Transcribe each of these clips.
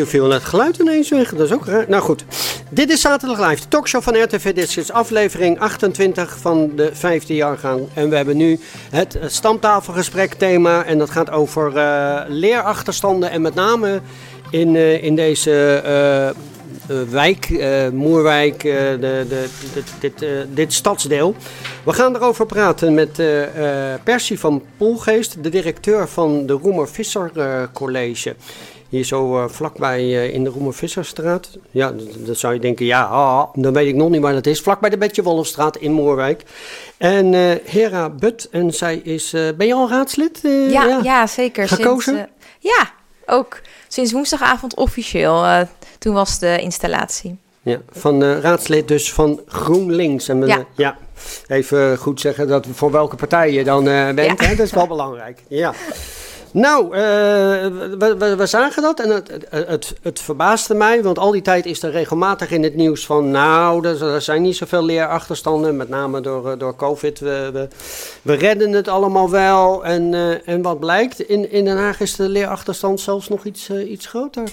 Toen viel het geluid ineens weg. Dat is ook. Nou goed. Dit is Zaterdag Live, de talkshow van RTV. Dit is aflevering 28 van de vijfde jaargang. En we hebben nu het stamtafelgesprek thema. En dat gaat over uh, leerachterstanden. En met name in, uh, in deze uh, wijk, Moerwijk, de, de, dit, dit, dit stadsdeel. We gaan erover praten met Percy van Poelgeest, de directeur van de Roemer Visser College. Hier zo uh, vlakbij uh, in de Roemer Visserstraat. Ja, dat zou je denken, ja, ah, dan weet ik nog niet waar dat is. Vlakbij de Betje Wolfstraat in Moerwijk. En uh, Hera But, en zij is, ben je al raadslid? ja, ja, ja, zeker. Gekozen? Sinds, ja, ook sinds woensdagavond officieel. toen was de installatie. Ja, van raadslid dus van GroenLinks. En ja. ja. Even goed zeggen dat voor welke partij je dan bent. Ja. Hè? Dat is wel belangrijk. Ja. Nou, uh, we, zagen dat en het, het, verbaasde mij, want al die tijd is er regelmatig in het nieuws van, nou, er, zijn niet zoveel leerachterstanden, met name door, door COVID. We, we, redden het allemaal wel en, uh, en wat blijkt, in, in Den Haag is de leerachterstand zelfs nog iets, iets groter.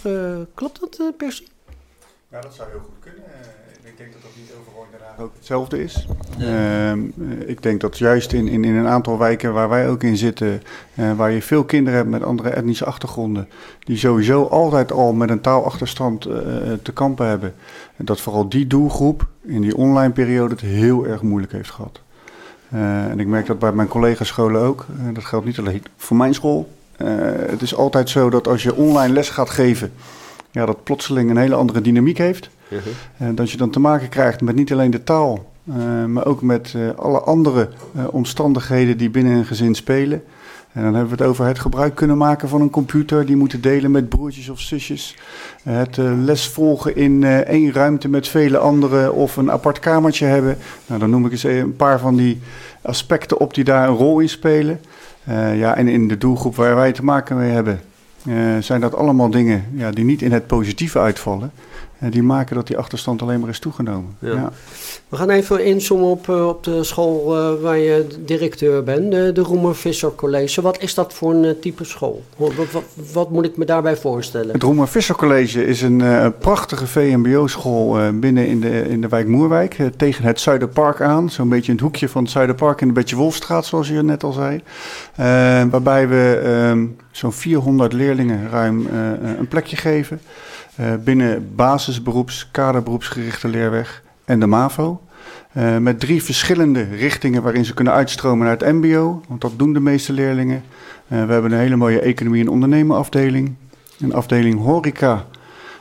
klopt dat, Percy? Ja, dat zou heel goed kunnen. ik denk dat dat niet overal in Den Haag ook hetzelfde is. Ja. Uh, ik denk dat juist in, in, in een aantal wijken waar wij ook in zitten, uh, waar je veel kinderen hebt met andere etnische achtergronden, die sowieso altijd al met een taalachterstand uh, te kampen hebben, dat vooral die doelgroep in die online periode het heel erg moeilijk heeft gehad. en ik merk dat bij mijn collega-scholen ook. dat geldt niet alleen voor mijn school. het is altijd zo dat als je online les gaat geven, ja, dat plotseling een hele andere dynamiek heeft. -huh. dat je dan te maken krijgt met niet alleen de taal, uh, maar ook met uh, alle andere omstandigheden die binnen een gezin spelen. En dan hebben we het over het gebruik kunnen maken van een computer, die moeten delen met broertjes of zusjes. Het les volgen in één ruimte met vele anderen of een apart kamertje hebben. Nou, dan noem ik eens een paar van die aspecten op die daar een rol in spelen. ja, en in de doelgroep waar wij te maken mee hebben, zijn dat allemaal dingen ja, die niet in het positieve uitvallen. En die maken dat die achterstand alleen maar is toegenomen. Ja. Ja. We gaan even inzoomen op, uh, op de school uh, waar je directeur bent, de, de Roemer Visser College. Wat is dat voor een uh, type school? Wat, wat, wat, moet ik me daarbij voorstellen? Het Roemer Visser College is een prachtige VMBO-school binnen in de, in de wijk Moerwijk, tegen het Zuiderpark aan. Zo'n beetje in het hoekje van het Zuiderpark in de Betje Wolfstraat, zoals je net al zei. waarbij we zo'n 400 leerlingen ruim een plekje geven. Uh, binnen basisberoeps, kaderberoepsgerichte leerweg en de MAVO. Uh, met drie verschillende richtingen waarin ze kunnen uitstromen naar het MBO, want dat doen de meeste leerlingen. Uh, we hebben een hele mooie economie- en ondernemenafdeling, een afdeling horeca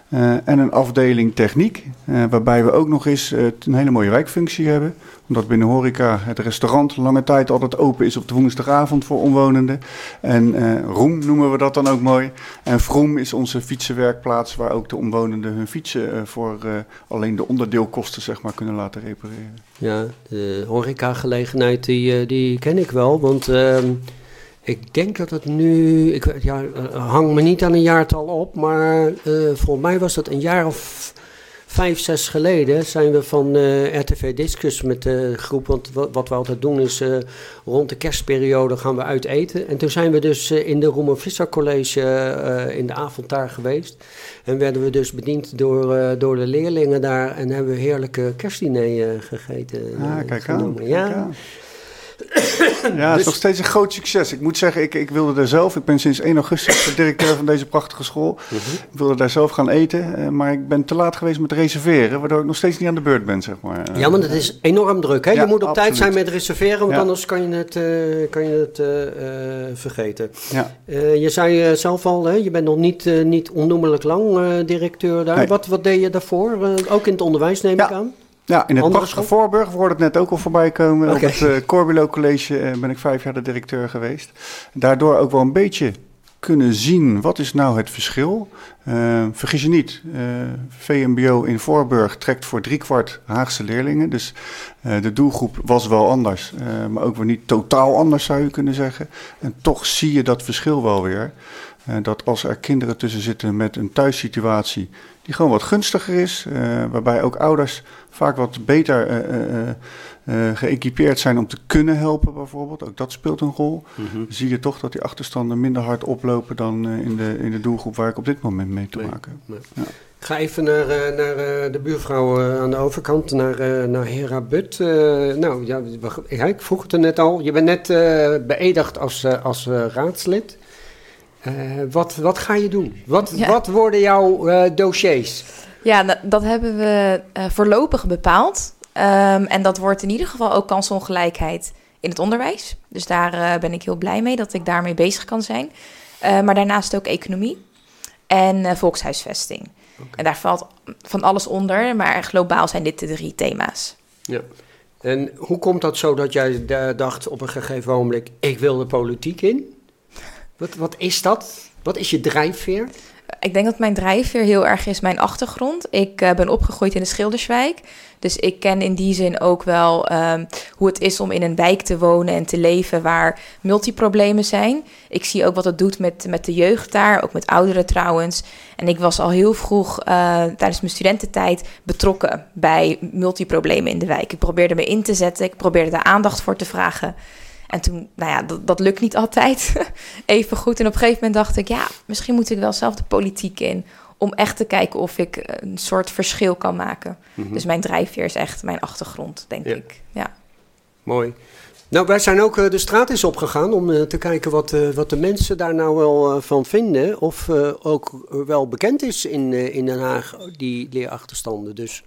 uh, en een afdeling techniek, uh, waarbij we ook nog eens uh, een hele mooie wijkfunctie hebben. Omdat binnen horeca het restaurant lange tijd altijd open is op de woensdagavond voor omwonenden. En Roem noemen we dat dan ook mooi. En Vroom is onze fietsenwerkplaats waar ook de omwonenden hun fietsen voor alleen de onderdeelkosten zeg maar, kunnen laten repareren. Ja, de horecagelegenheid die, die ken ik wel, want... Ik denk dat het nu, ik ja, hang me niet aan een jaartal op, maar uh, volgens mij was dat een jaar of vijf, zes geleden zijn we van uh, RTV Discus met de groep, want wat, wat we altijd doen is uh, rond de kerstperiode gaan we uit eten. En toen zijn we dus uh, in de Roemer Visser College in de avond daar geweest. En werden we dus bediend door, door de leerlingen daar en hebben we heerlijke kerstdiner gegeten. Ah, kijk aan. Ja. Kijk aan. Ja, het is nog steeds een groot succes. Ik moet zeggen, ik, ik wilde er zelf, ik ben sinds 1 augustus directeur van deze prachtige school. -huh. Ik wilde daar zelf gaan eten, maar ik ben te laat geweest met reserveren, waardoor ik nog steeds niet aan de beurt ben, zeg maar. Ja, maar dat is enorm druk, hè? Ja, je moet op absoluut. tijd zijn met reserveren, want ja. anders kan je het, uh, kan je het uh, vergeten. Ja. je zei zelf al, hè, je bent nog niet, niet onnoemelijk lang directeur daar. Nee. Wat, wat deed je daarvoor? ook in het onderwijs neem ik aan? Ja, in het prachtige Voorburg wordt het net ook al voorbij komen. Okay. Op het uh, Corbilo College uh, ben ik vijf jaar de directeur geweest. Daardoor ook wel een beetje kunnen zien wat is nou het verschil. Uh, vergis je niet, VMBO in Voorburg trekt voor driekwart Haagse leerlingen. Dus de doelgroep was wel anders, maar ook weer niet totaal anders zou je kunnen zeggen. En toch zie je dat verschil wel weer. dat als er kinderen tussen zitten met een thuissituatie die gewoon wat gunstiger is, waarbij ook ouders vaak wat beter geëquipeerd zijn om te kunnen helpen bijvoorbeeld, ook dat speelt een rol, mhm. zie je toch dat die achterstanden minder hard oplopen dan in, de, in de doelgroep waar ik op dit moment mee te maken heb. Ja. Ik ga even naar, eh, naar eh, de buurvrouw eh, aan de overkant, naar, naar Hera But. nou, ja, ik vroeg het er net al. Je bent net beëdigd als, als raadslid. wat, wat ga je doen? Wat, wat worden jouw dossiers? Ja, dat hebben we voorlopig bepaald. Ehm, en dat wordt in ieder geval ook kansongelijkheid in het onderwijs. Dus daar ben ik heel blij mee dat ik daarmee bezig kan zijn. maar daarnaast ook economie en volkshuisvesting. En daar valt van alles onder, maar globaal zijn dit de drie thema's. Ja. En hoe komt dat zo dat jij dacht op een gegeven moment, ik wil de politiek in? Wat, wat is dat? Wat is je drijfveer? Ik denk dat mijn drijfveer heel erg is mijn achtergrond. Ik uh, ben opgegroeid in de Schilderswijk. Dus ik ken in die zin ook wel um, hoe het is om in een wijk te wonen en te leven waar multiproblemen zijn. Ik zie ook wat het doet met, met de jeugd daar, ook met ouderen trouwens. En ik was al heel vroeg uh, tijdens mijn studententijd betrokken bij multiproblemen in de wijk. Ik probeerde me in te zetten, ik probeerde daar aandacht voor te vragen. En toen, nou ja, dat, dat lukt niet altijd even goed. En op een gegeven moment dacht ik, ja, misschien moet ik wel zelf de politiek in. Om echt te kijken of ik een soort verschil kan maken. Mhm. Dus mijn drijfveer is echt mijn achtergrond, denk ik. Ja. Mooi. Nou, wij zijn ook eh, de straat eens opgegaan om eh, te kijken wat, uh, wat de mensen daar nou wel van vinden. Of ook wel bekend is in, in Den Haag, die leerachterstanden. Dus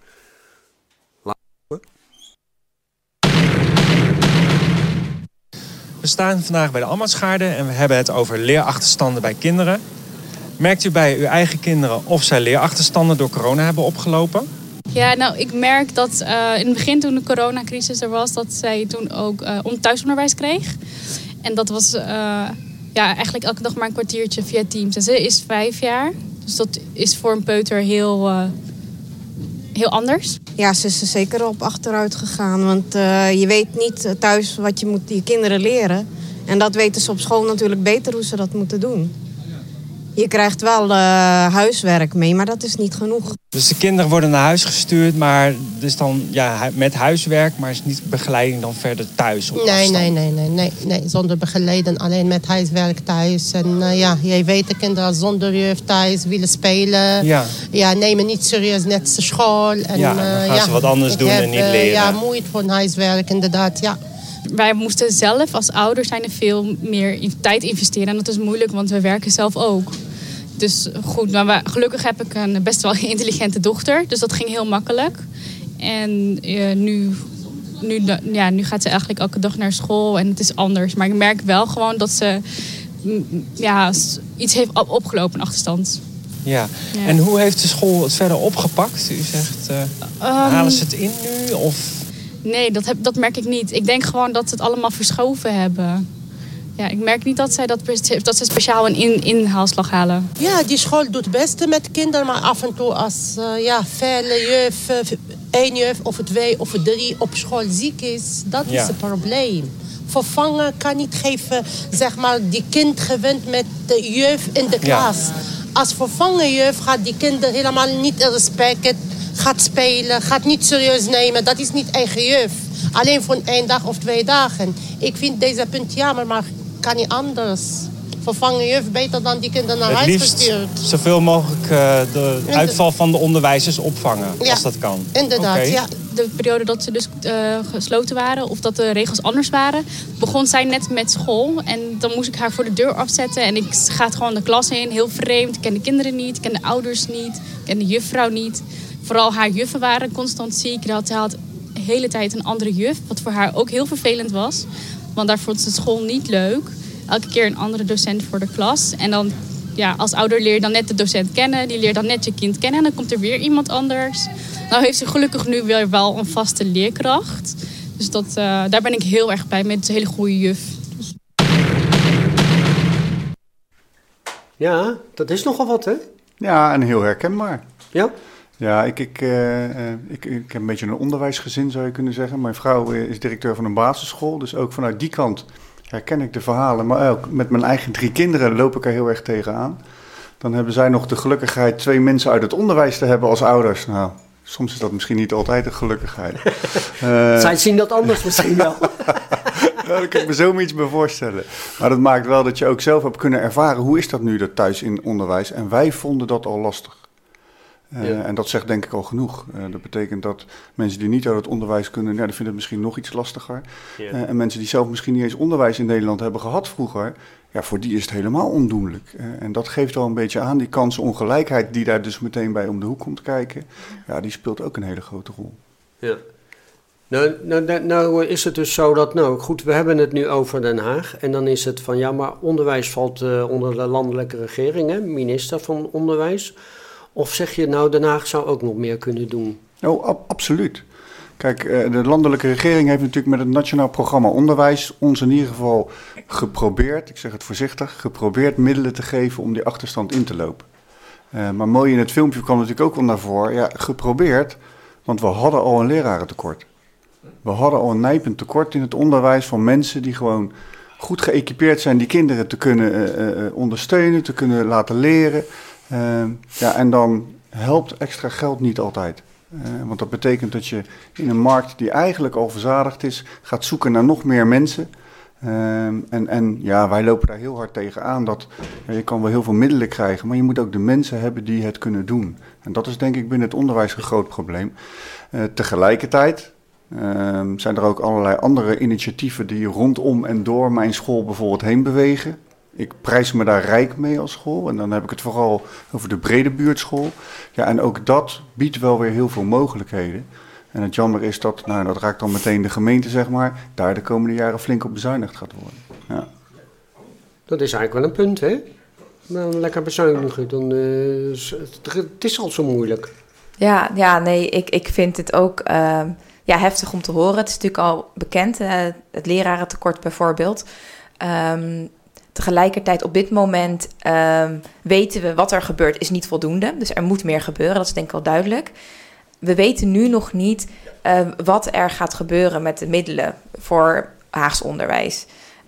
staan vandaag bij de Ammatsgaarde en we hebben het over leerachterstanden bij kinderen. Merkt u bij uw eigen kinderen of zij leerachterstanden door corona hebben opgelopen? Ja, nou, ik merk dat uh, in het begin toen de coronacrisis er was, dat zij toen ook uh, thuisonderwijs kreeg. En dat was uh, ja, eigenlijk elke dag maar een kwartiertje via Teams. En ze is vijf jaar, dus dat is voor een peuter heel, heel anders. Ja, ze is er zeker op achteruit gegaan. Want je weet niet thuis wat je moet je kinderen leren. En dat weten ze op school natuurlijk beter hoe ze dat moeten doen. Je krijgt wel uh, huiswerk mee, maar dat is niet genoeg. Dus de kinderen worden naar huis gestuurd, maar dus dan ja, met huiswerk, maar is niet begeleiding dan verder thuis? Op nee, nee, nee, nee, nee, nee, zonder begeleiding, alleen met huiswerk thuis. En uh, ja, jij weet, de kinderen zonder juf thuis willen spelen. Ja. ja, nemen niet serieus net de school. En, ja, dan gaan uh, ze ja, wat anders doen heb, en niet leren. Ja, moeite van huiswerk inderdaad, ja wij moesten zelf als ouders zijn er veel meer in tijd investeren. En dat is moeilijk, want we werken zelf ook. Dus goed, maar gelukkig heb ik een best wel intelligente dochter. Dus dat ging heel makkelijk. En uh, nu, nu, ja, nu gaat ze eigenlijk elke dag naar school en het is anders. Maar ik merk wel gewoon dat ze mm, ja, iets heeft opgelopen, een achterstand. Ja. en hoe heeft de school het verder opgepakt? U zegt, uh, halen ze het in nu? Of... Nee, dat, heb, dat merk ik niet. Ik denk gewoon dat ze het allemaal verschoven hebben. Ja, ik merk niet dat zij dat, dat ze speciaal een in, inhaalslag halen. Ja, die school doet het beste met kinderen. Maar af en toe als uh, ja, vele juf, één juf of twee of drie op school ziek is, dat is het probleem. Vervangen kan niet geven, zeg maar, die kind gewend met de juf in de klas. Als vervangen juf gaat die kind helemaal niet in respect, gaat spelen, gaat niet serieus nemen. Dat is niet eigen juf. Alleen voor één dag of twee dagen. Ik vind deze punt jammer, maar kan niet anders. Vervangen juf beter dan die kinderen naar huis gestuurd. zoveel mogelijk uh, de uitval van de onderwijzers opvangen, als dat kan. Inderdaad, ja. De periode dat ze dus uh, gesloten waren of dat de regels anders waren, begon zij net met school. En dan moest ik haar voor de deur afzetten en ik ga gewoon de klas in, heel vreemd. Ik ken de kinderen niet, ik ken de ouders niet, ik ken de juffrouw niet. Vooral haar juffen waren constant ziek. Ze had, had de hele tijd een andere juf, wat voor haar ook heel vervelend was. Want daar vond ze school niet leuk. Elke keer een andere docent voor de klas. En dan, ja, als ouder leer je dan net de docent kennen. Die leert dan net je kind kennen. En dan komt er weer iemand anders. Nou heeft ze gelukkig nu weer wel een vaste leerkracht. Dus dat, uh, daar ben ik heel erg bij met een hele goede juf. Ja, dat is nogal wat, hè? Ja, en heel herkenbaar. Ja? Ja, ik, ik, uh, ik, ik heb een beetje een onderwijsgezin, zou je kunnen zeggen. Mijn vrouw is directeur van een basisschool, dus ook vanuit die kant herken ik de verhalen, maar ook met mijn eigen drie kinderen loop ik er heel erg tegenaan. Dan hebben zij nog de gelukkigheid twee mensen uit het onderwijs te hebben als ouders. Nou, soms is dat misschien niet altijd een gelukkigheid. uh, zij zien dat anders misschien wel. Daar kan ik me zoiets bij voorstellen. Maar dat maakt wel dat je ook zelf hebt kunnen ervaren... hoe is dat nu dat thuis in onderwijs? En wij vonden dat al lastig. Uh, En dat zegt denk ik al genoeg. Uh, dat betekent dat mensen die niet uit het onderwijs kunnen, ja, die vinden het misschien nog iets lastiger. Ja. Uh, en mensen die zelf misschien niet eens onderwijs in Nederland hebben gehad vroeger, ja, voor die is het helemaal ondoenlijk. en dat geeft wel een beetje aan, die kansenongelijkheid die daar dus meteen bij om de hoek komt kijken, ja, die speelt ook een hele grote rol. Ja. Nou, nou, nou, is het dus zo dat, nou goed, we hebben het nu over Den Haag. En dan is het van, ja, maar onderwijs valt onder de landelijke regering, hè, minister van Onderwijs. Of zeg je nou, Den Haag zou ook nog meer kunnen doen? Oh, ab absoluut. Kijk, de landelijke regering heeft natuurlijk met het Nationaal Programma Onderwijs ons in ieder geval geprobeerd, ik zeg het voorzichtig, geprobeerd middelen te geven om die achterstand in te lopen. Uh, maar mooi in het filmpje kwam natuurlijk ook wel naar voren, ja, geprobeerd, want we hadden al een lerarentekort. We hadden al een nijpend tekort in het onderwijs van mensen die gewoon goed geëquipeerd zijn die kinderen te kunnen uh, ondersteunen, te kunnen laten leren. Uh, ja, en dan helpt extra geld niet altijd. Uh, want dat betekent dat je in een markt die eigenlijk al verzadigd is, gaat zoeken naar nog meer mensen. Uh, en, en ja, wij lopen daar heel hard tegen aan. Dat, je kan wel heel veel middelen krijgen, maar je moet ook de mensen hebben die het kunnen doen. En dat is denk ik binnen het onderwijs een groot probleem. Tegelijkertijd zijn er ook allerlei andere initiatieven die rondom en door mijn school bijvoorbeeld heen bewegen ik prijs me daar rijk mee als school. En dan heb ik het vooral over de brede buurtschool. Ja, en ook dat biedt wel weer heel veel mogelijkheden. En het jammer is dat, nou, dat raakt dan meteen de gemeente, zeg maar, daar de komende jaren flink op bezuinigd gaat worden. Ja. Dat is eigenlijk wel een punt, hè? Nou, lekker bezuinigen, dan, uh, het is al zo moeilijk. Ja, ja nee, ik, ik vind het ook uh, ja, heftig om te horen. Het is natuurlijk al bekend, uh, het lerarentekort bijvoorbeeld. Um, Tegelijkertijd op dit moment um, weten we wat er gebeurt is niet voldoende. Dus er moet meer gebeuren, dat is denk ik wel duidelijk. We weten nu nog niet uh, wat er gaat gebeuren met de middelen voor Haags onderwijs.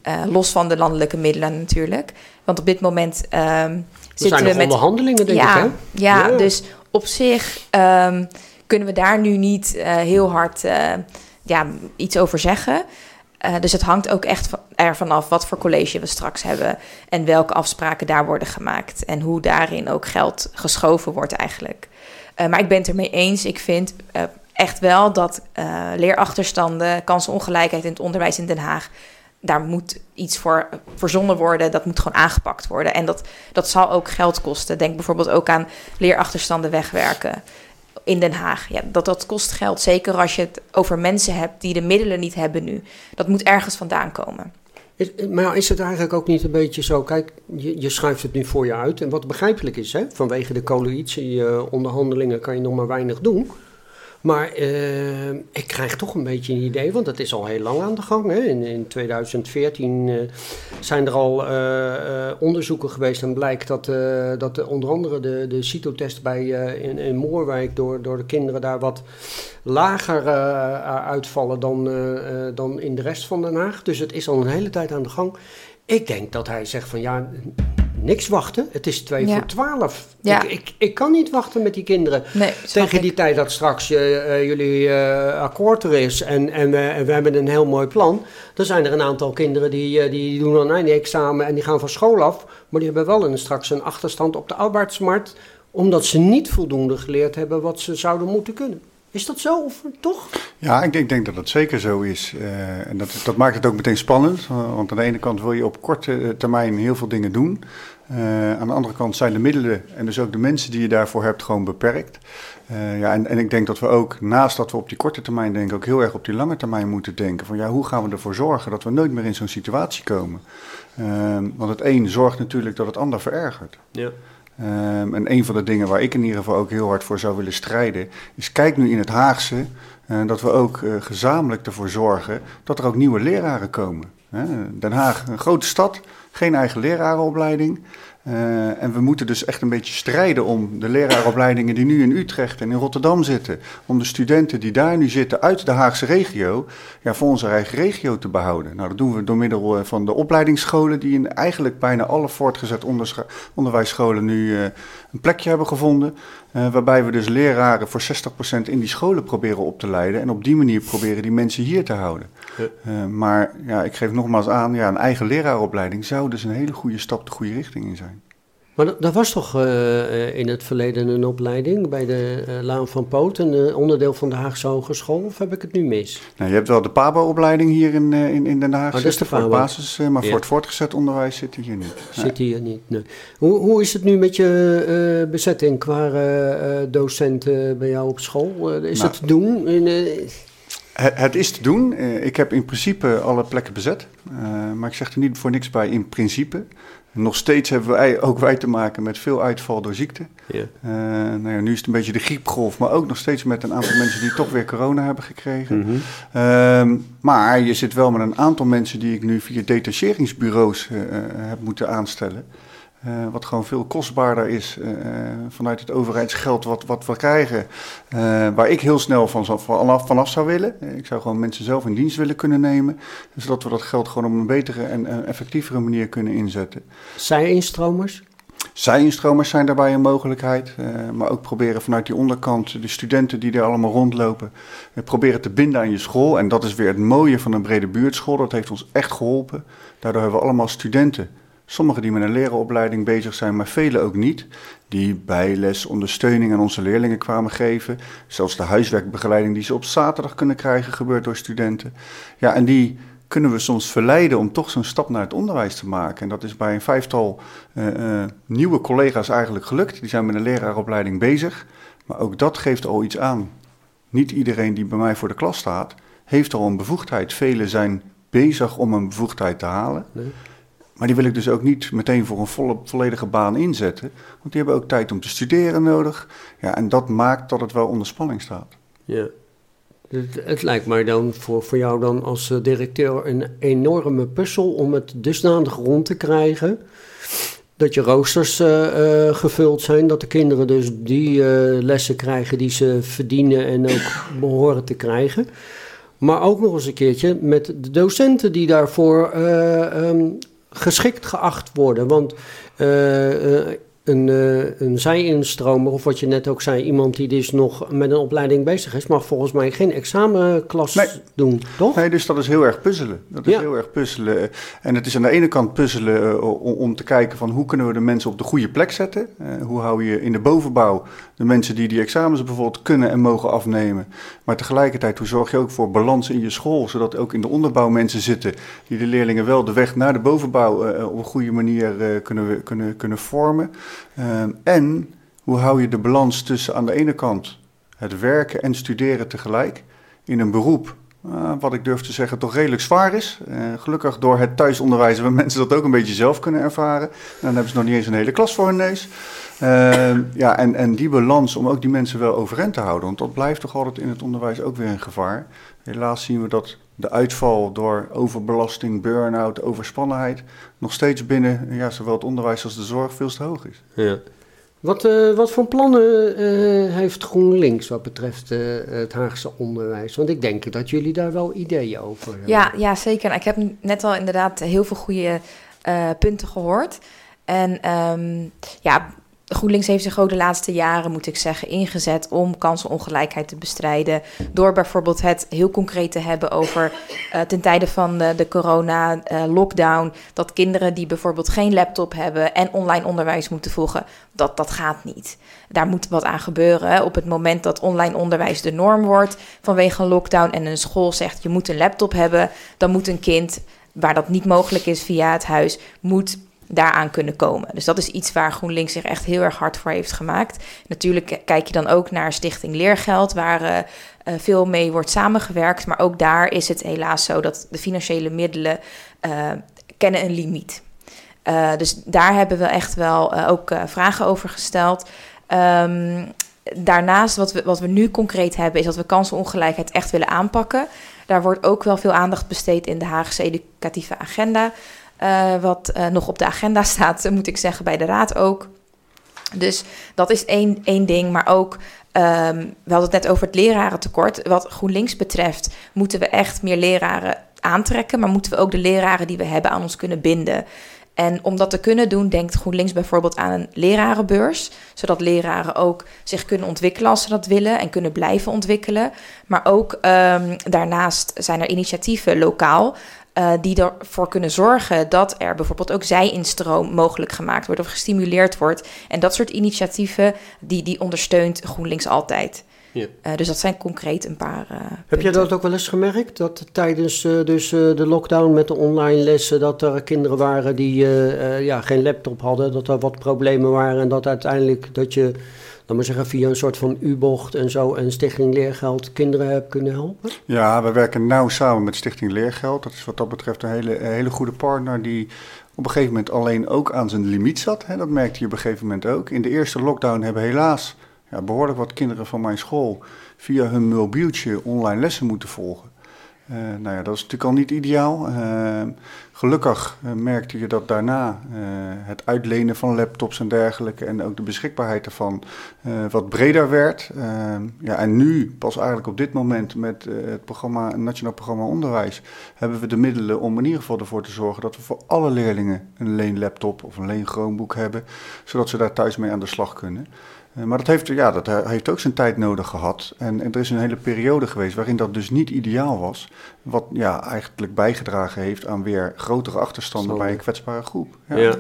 Uh, los van de landelijke middelen natuurlijk. Want op dit moment um, zitten we met onderhandelingen, denk ja, ik. Hè? Ja, ja, dus op zich um, kunnen we daar nu niet uh, heel hard ja, iets over zeggen. Uh, dus het hangt ook echt ervan af wat voor college we straks hebben en welke afspraken daar worden gemaakt en hoe daarin ook geld geschoven wordt eigenlijk. Uh, maar ik ben het ermee eens. Ik vind uh, echt wel dat leerachterstanden, kansenongelijkheid in het onderwijs in Den Haag, daar moet iets voor verzonnen worden. Dat moet gewoon aangepakt worden. En dat, dat zal ook geld kosten. Denk bijvoorbeeld ook aan leerachterstanden wegwerken in Den Haag. Ja, dat, dat kost geld. Zeker als je het over mensen hebt die de middelen niet hebben nu. Dat moet ergens vandaan komen. Maar is het eigenlijk ook niet een beetje zo? Kijk, je, je schuift het nu voor je uit. En wat begrijpelijk is, hè? vanwege de coalitieonderhandelingen uh, kan je nog maar weinig doen. Maar uh, ik krijg toch een beetje een idee, want dat is al heel lang aan de gang. Hè. In, in 2014 uh, zijn er al uh, onderzoeken geweest en blijkt dat, dat onder andere de, de bij, in, in Moorwijk door, door de kinderen daar wat lager uitvallen dan, dan in de rest van Den Haag. Dus het is al een hele tijd aan de gang. Ik denk dat hij zegt van ja, niks wachten. Het is twee ja. voor twaalf. Ja. Ik, ik, ik, kan niet wachten met die kinderen. Nee, Tegen ik. die tijd dat straks uh, uh, jullie uh, akkoord er is en, en, we, en we hebben een heel mooi plan. Dan zijn er een aantal kinderen die, die doen een eindexamen en die gaan van school af. Maar die hebben wel een, straks een achterstand op de arbeidsmarkt. Omdat ze niet voldoende geleerd hebben wat ze zouden moeten kunnen. Is dat zo of toch? Ja, ik denk, denk dat dat zeker zo is. Uh, en dat, dat maakt het ook meteen spannend. Want aan de ene kant wil je op korte termijn heel veel dingen doen. Uh, aan de andere kant zijn de middelen en dus ook de mensen die je daarvoor hebt gewoon beperkt. Uh, ja, en, en ik denk dat we ook, naast dat we op die korte termijn denken, ook heel erg op die lange termijn moeten denken. Van ja, hoe gaan we ervoor zorgen dat we nooit meer in zo'n situatie komen? want het een zorgt natuurlijk dat het ander verergert. Ja. Um, en een van de dingen waar ik in ieder geval ook heel hard voor zou willen strijden, is kijk nu in het Haagse uh, dat we ook uh, gezamenlijk ervoor zorgen dat er ook nieuwe leraren komen. Den Haag, een grote stad, geen eigen lerarenopleiding. Uh, en we moeten dus echt een beetje strijden om de leraaropleidingen die nu in Utrecht en in Rotterdam zitten, om de studenten die daar nu zitten uit de Haagse regio, ja, voor onze eigen regio te behouden. Nou, dat doen we door middel eh, van de opleidingsscholen, die in eigenlijk bijna alle voortgezet onderwijsscholen nu uh, een plekje hebben gevonden. waarbij we dus leraren voor 60% in die scholen proberen op te leiden en op die manier proberen die mensen hier te houden. Maar ja, ik geef nogmaals aan, ja, een eigen leraaropleiding zou dus een hele goede stap de goede richting in zijn. Maar dat was toch uh, in het verleden een opleiding bij de uh, Laan van Poot, een uh, onderdeel van de Haagse Hogeschool, of heb ik het nu mis? Nou, je hebt wel de PABO-opleiding hier in, in, in Den Haag, oh, dat is de voor basis, maar ja. voor het voortgezet onderwijs zit hij hier niet. Zit hij hier niet, nee. Hoe, hoe is het nu met je bezetting qua docenten bij jou op school? is nou, het te doen? In, het, het, is te doen. ik heb in principe alle plekken bezet, maar ik zeg er niet voor niks bij in principe. Nog steeds hebben wij, ook wij te maken met veel uitval door ziekte. Uh, nou ja, nu is het een beetje de griepgolf, maar ook nog steeds met een aantal mensen die toch weer corona hebben gekregen. Mm -hmm. maar je zit wel met een aantal mensen die ik nu via detacheringsbureaus heb moeten aanstellen. Uh, wat gewoon veel kostbaarder is uh, vanuit het overheidsgeld wat, wat we krijgen. Uh, waar ik heel snel van, vanaf, vanaf zou willen. Ik zou gewoon mensen zelf in dienst willen kunnen nemen. Zodat we dat geld gewoon op een betere en effectievere manier kunnen inzetten. Zij-instromers? Zij-instromers zijn daarbij een mogelijkheid. maar ook proberen vanuit die onderkant de studenten die er allemaal rondlopen. proberen te binden aan je school. En dat is weer het mooie van een brede buurtschool. Dat heeft ons echt geholpen. Daardoor hebben we allemaal studenten Sommigen die met een leraaropleiding bezig zijn, maar velen ook niet. Die bijles, ondersteuning aan onze leerlingen kwamen geven. Zelfs de huiswerkbegeleiding die ze op zaterdag kunnen krijgen, gebeurt door studenten. Ja, en die kunnen we soms verleiden om toch zo'n stap naar het onderwijs te maken. En dat is bij een vijftal uh, uh, nieuwe collega's eigenlijk gelukt. Die zijn met een leraaropleiding bezig. Maar ook dat geeft al iets aan. Niet iedereen die bij mij voor de klas staat, heeft al een bevoegdheid. Velen zijn bezig om een bevoegdheid te halen. Nee. Maar die wil ik dus ook niet meteen voor een volle, volledige baan inzetten. Want die hebben ook tijd om te studeren nodig. Ja, en dat maakt dat het wel onder spanning staat. Ja. Het, het lijkt mij dan voor, voor jou dan als eh, directeur een enorme puzzel om het dusdanig rond te krijgen. Dat je roosters uh, uh, gevuld zijn, dat de kinderen dus die lessen krijgen die ze verdienen en ook behoren te krijgen. Maar ook nog eens een keertje met de docenten die daarvoor um, geschikt geacht worden. Want uh, een, uh, een zij-instromer, of wat je net ook zei, iemand die dus nog met een opleiding bezig is, mag volgens mij geen examenklas doen, toch? Nee, dus dat is heel erg puzzelen. Dat is heel erg puzzelen. En het is aan de ene kant puzzelen uh, om, te kijken van hoe kunnen we de mensen op de goede plek zetten. Hoe hou je in de bovenbouw de mensen die die examens bijvoorbeeld kunnen en mogen afnemen. Maar tegelijkertijd, hoe zorg je ook voor balans in je school, zodat ook in de onderbouw mensen zitten die de leerlingen wel de weg naar de bovenbouw op een goede manier kunnen, kunnen, kunnen vormen. En hoe hou je de balans tussen aan de ene kant het werken en studeren tegelijk in een beroep wat ik durf te zeggen toch redelijk zwaar is. Gelukkig door het thuisonderwijs hebben mensen dat ook een beetje zelf kunnen ervaren. En dan hebben ze nog niet eens een hele klas voor hun neus. Uh, ja, en, en die balans om ook die mensen wel overeind te houden. Want dat blijft toch altijd in het onderwijs ook weer een gevaar. Helaas zien we dat de uitval door overbelasting, burn-out, overspannenheid... nog steeds binnen ja, zowel het onderwijs als de zorg veel te hoog is. Ja. Wat, uh, wat voor plannen uh, heeft GroenLinks wat betreft uh, het Haagse onderwijs? Want ik denk dat jullie daar wel ideeën over hebben. Ja, ja zeker. Ik heb net al inderdaad heel veel goede punten gehoord. En um, ja, GroenLinks heeft zich ook de laatste jaren, moet ik zeggen, ingezet om kansenongelijkheid te bestrijden. Door bijvoorbeeld het heel concreet te hebben over uh, ten tijde van de, corona-lockdown. Uh, dat kinderen die bijvoorbeeld geen laptop hebben en online onderwijs moeten volgen, dat, dat gaat niet. Daar moet wat aan gebeuren. Op het moment dat online onderwijs de norm wordt vanwege een lockdown en een school zegt je moet een laptop hebben, dan moet een kind waar dat niet mogelijk is via het huis, moet daaraan kunnen komen. Dus dat is iets waar GroenLinks zich echt heel erg hard voor heeft gemaakt. Natuurlijk kijk je dan ook naar Stichting Leergeld, waar uh, veel mee wordt samengewerkt. Maar ook daar is het helaas zo dat de financiële middelen uh, kennen een limiet. Uh, dus daar hebben we echt wel ook vragen over gesteld. Um, daarnaast, wat wat we nu concreet hebben, is dat we kansenongelijkheid echt willen aanpakken. Daar wordt ook wel veel aandacht besteed in de Haagse educatieve agenda. Eh, wat eh, nog op de agenda staat, moet ik zeggen, bij de Raad ook. Dus dat is één, één ding. Maar ook, ehm, we hadden het net over het lerarentekort. Wat GroenLinks betreft, moeten we echt meer leraren aantrekken. Maar moeten we ook de leraren die we hebben aan ons kunnen binden. En om dat te kunnen doen, denkt GroenLinks bijvoorbeeld aan een lerarenbeurs. Zodat leraren ook zich kunnen ontwikkelen als ze dat willen en kunnen blijven ontwikkelen. Maar ook ehm, daarnaast zijn er initiatieven lokaal. Uh, die ervoor kunnen zorgen dat er bijvoorbeeld ook zij-instroom mogelijk gemaakt wordt of gestimuleerd wordt. En dat soort initiatieven, die, die ondersteunt GroenLinks altijd. Ja. Uh, dus dat zijn concreet een paar. Uh, Heb je dat ook wel eens gemerkt? Dat tijdens uh, dus, de lockdown met de online lessen, dat er kinderen waren die ja, geen laptop hadden, dat er wat problemen waren en dat uiteindelijk dat je maar zeggen, via een soort van U-bocht en zo en Stichting Leergeld kinderen kunnen helpen? Ja, we werken nauw samen met Stichting Leergeld. Dat is wat dat betreft een hele, hele goede partner die op een gegeven moment alleen ook aan zijn limiet zat. Hè. Dat merkte je op een gegeven moment ook. In de eerste lockdown hebben helaas ja, behoorlijk wat kinderen van mijn school via hun mobieltje online lessen moeten volgen. Uh, nou ja, dat is natuurlijk al niet ideaal. Uh, gelukkig uh, merkte je dat daarna het uitlenen van laptops en dergelijke en ook de beschikbaarheid ervan wat breder werd. ja, en nu, pas eigenlijk op dit moment met het programma, Nationaal Programma Onderwijs, hebben we de middelen om in ieder geval ervoor te zorgen dat we voor alle leerlingen een leen laptop of een leen Chromebook hebben, zodat ze daar thuis mee aan de slag kunnen. Eh, maar dat heeft, ja, dat heeft ook zijn tijd nodig gehad. En, en, er is een hele periode geweest waarin dat dus niet ideaal was. Wat ja, eigenlijk bijgedragen heeft aan weer grotere achterstanden bij een kwetsbare groep. Ja. ja.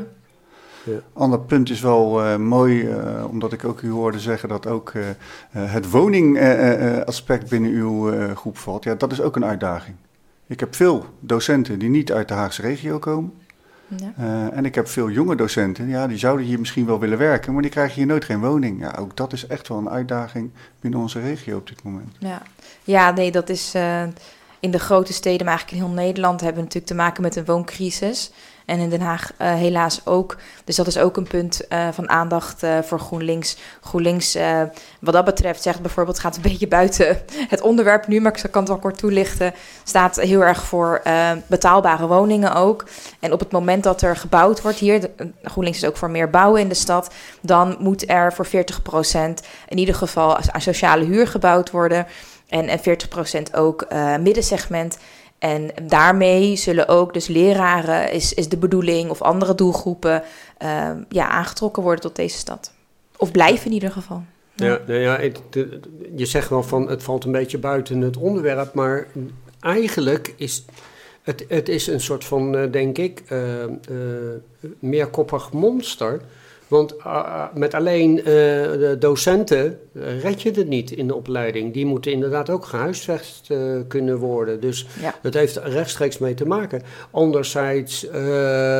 ja. Ander punt is wel uh, mooi, uh, omdat ik ook u hoorde zeggen dat ook uh, het woningaspect binnen uw groep valt. Ja, dat is ook een uitdaging. Ik heb veel docenten die niet uit de Haagse regio komen. Ja. Uh, en ik heb veel jonge docenten, ja, die zouden hier misschien wel willen werken, maar die krijgen hier nooit geen woning. Ja, ook dat is echt wel een uitdaging binnen onze regio op dit moment. Ja, ja nee, dat is uh, in de grote steden, maar eigenlijk in heel Nederland hebben we natuurlijk te maken met een wooncrisis. En in Den Haag uh, helaas ook. Dus dat is ook een punt uh, van aandacht uh, voor GroenLinks. GroenLinks, wat dat betreft, zegt bijvoorbeeld, gaat een beetje buiten het onderwerp nu, maar ik kan het wel kort toelichten. Staat heel erg voor betaalbare woningen ook. En op het moment dat er gebouwd wordt hier, GroenLinks is ook voor meer bouwen in de stad, dan moet er voor 40% in ieder geval aan sociale huur gebouwd worden. En, en 40% ook middensegment. En daarmee zullen ook dus leraren, is, is de bedoeling, of andere doelgroepen uh, ja, aangetrokken worden tot deze stad. Of blijven in ieder geval. Ja, ja, ja het, je zegt wel van het valt een beetje buiten het onderwerp, maar eigenlijk is het, het is een soort van, uh, denk ik, uh, meerkoppig monster want uh, met alleen uh, de docenten red je het niet in de opleiding. Die moeten inderdaad ook gehuisvest uh, kunnen worden. Dus ja. dat heeft rechtstreeks mee te maken. Anderzijds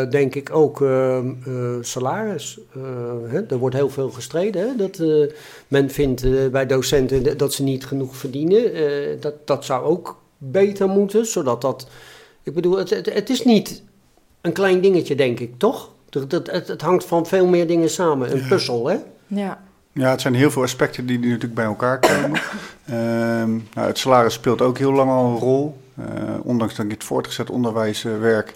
denk ik ook salaris. Hè? Er wordt heel veel gestreden. Hè? Dat men vindt bij docenten dat ze niet genoeg verdienen. dat, dat zou ook beter moeten, zodat dat... Ik bedoel, het, het, het is niet een klein dingetje, denk ik, toch? Dat, het, het, hangt van veel meer dingen samen. Een puzzel, hè? Ja. Ja, het zijn heel veel aspecten die, die natuurlijk bij elkaar komen. Ehm, nou, het salaris speelt ook heel lang al een rol. Uh, ondanks dat ik het voortgezet onderwijs uh, werk,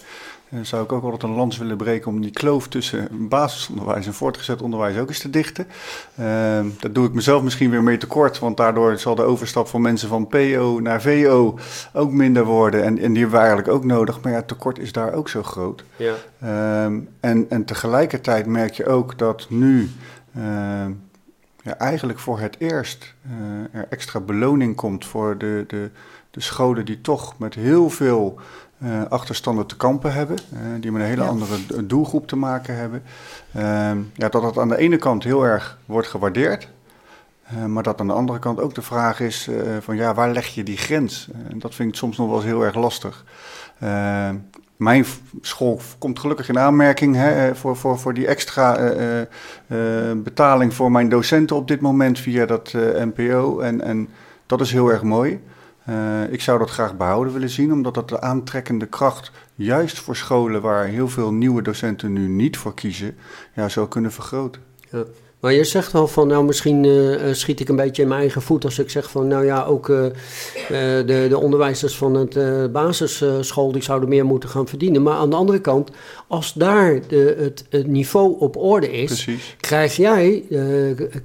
zou ik ook altijd een lans willen breken om die kloof tussen basisonderwijs en voortgezet onderwijs ook eens te dichten. Ehm, dat doe ik mezelf misschien weer mee tekort, want daardoor zal de overstap van mensen van PO naar VO ook minder worden. En, en die hebben we eigenlijk ook nodig, maar ja, het tekort is daar ook zo groot. Ja. Um, en, en tegelijkertijd merk je ook dat nu uh, ja, eigenlijk voor het eerst uh, er extra beloning komt voor de, de, de scholen die toch met heel veel uh, achterstanden te kampen hebben, uh, die met een hele ja. andere doelgroep te maken hebben. Uh, ja, dat dat aan de ene kant heel erg wordt gewaardeerd, maar dat aan de andere kant ook de vraag is van ja, waar leg je die grens? En dat vind ik soms nog wel eens heel erg lastig. mijn school komt gelukkig in aanmerking hè, voor, voor, voor die extra betaling voor mijn docenten op dit moment via dat NPO. En, en dat is heel erg mooi. Uh, ik zou dat graag behouden willen zien, omdat dat de aantrekkende kracht, juist voor scholen waar heel veel nieuwe docenten nu niet voor kiezen, ja, zou kunnen vergroten. Maar je zegt wel van, nou misschien uh, schiet ik een beetje in mijn eigen voet als ik zeg van, nou ja, ook uh, de, de onderwijzers van het basisschool, die zouden meer moeten gaan verdienen. Maar aan de andere kant, als daar de, het, het niveau op orde is, Precies. krijg jij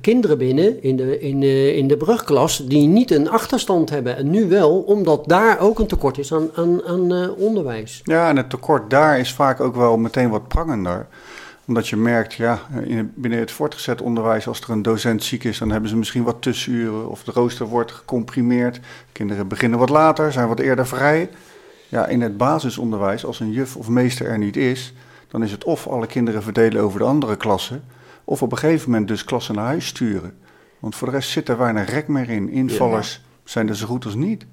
kinderen binnen in de, in, in de brugklas die niet een achterstand hebben. En nu wel, omdat daar ook een tekort is aan, aan, aan onderwijs. Ja, en het tekort daar is vaak ook wel meteen wat prangender omdat je merkt, ja, in, binnen het voortgezet onderwijs, als er een docent ziek is, dan hebben ze misschien wat tussenuren of de rooster wordt gecomprimeerd. Kinderen beginnen wat later, zijn wat eerder vrij. Ja, in het basisonderwijs, als een juf of meester er niet is, dan is het of alle kinderen verdelen over de andere klassen, of op een gegeven moment dus klassen naar huis sturen. Want voor de rest zit er weinig rek meer in. Invallers zijn er zo goed als niet.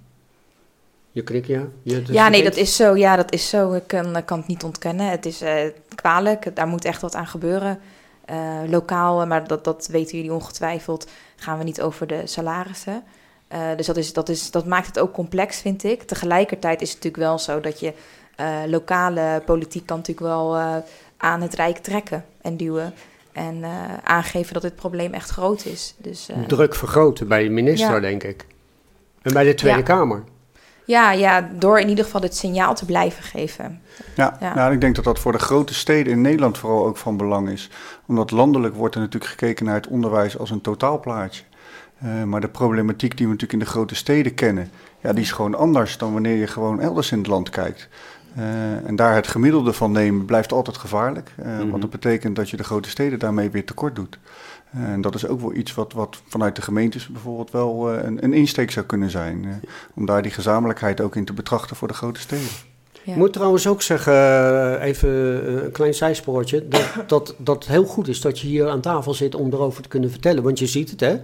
Je knikt, ja? Je, ja, nee, dat is zo. Ja, dat is zo. Ik kan, kan het niet ontkennen. Het is uh, kwalijk. Daar moet echt wat aan gebeuren. Uh, lokaal, maar dat, dat weten jullie ongetwijfeld, gaan we niet over de salarissen. Uh, dus dat, is, dat, is, dat maakt het ook complex, vind ik. Tegelijkertijd is het natuurlijk wel zo dat je lokale politiek kan natuurlijk wel aan het Rijk trekken en duwen. En aangeven dat dit probleem echt groot is. Dus, Druk vergroten bij de minister, ja. denk ik. En bij de Tweede ja. Kamer. Ja, ja, door in ieder geval het signaal te blijven geven. Ja, ja. Nou, ik denk dat dat voor de grote steden in Nederland vooral ook van belang is. Omdat landelijk wordt er natuurlijk gekeken naar het onderwijs als een totaalplaatje. Uh, maar de problematiek die we natuurlijk in de grote steden kennen, ja, die is gewoon anders dan wanneer je gewoon elders in het land kijkt. Uh, en daar het gemiddelde van nemen blijft altijd gevaarlijk. Uh, mm-hmm. Want dat betekent dat je de grote steden daarmee weer tekort doet. En dat is ook wel iets wat, wat vanuit de gemeentes bijvoorbeeld wel uh, een, een, insteek zou kunnen zijn. Uh, om daar die gezamenlijkheid ook in te betrachten voor de grote steden. Ja. Ik moet trouwens ook zeggen, uh, even een klein zijspoortje, dat, dat, dat het heel goed is dat je hier aan tafel zit om erover te kunnen vertellen. Want je ziet het, hè.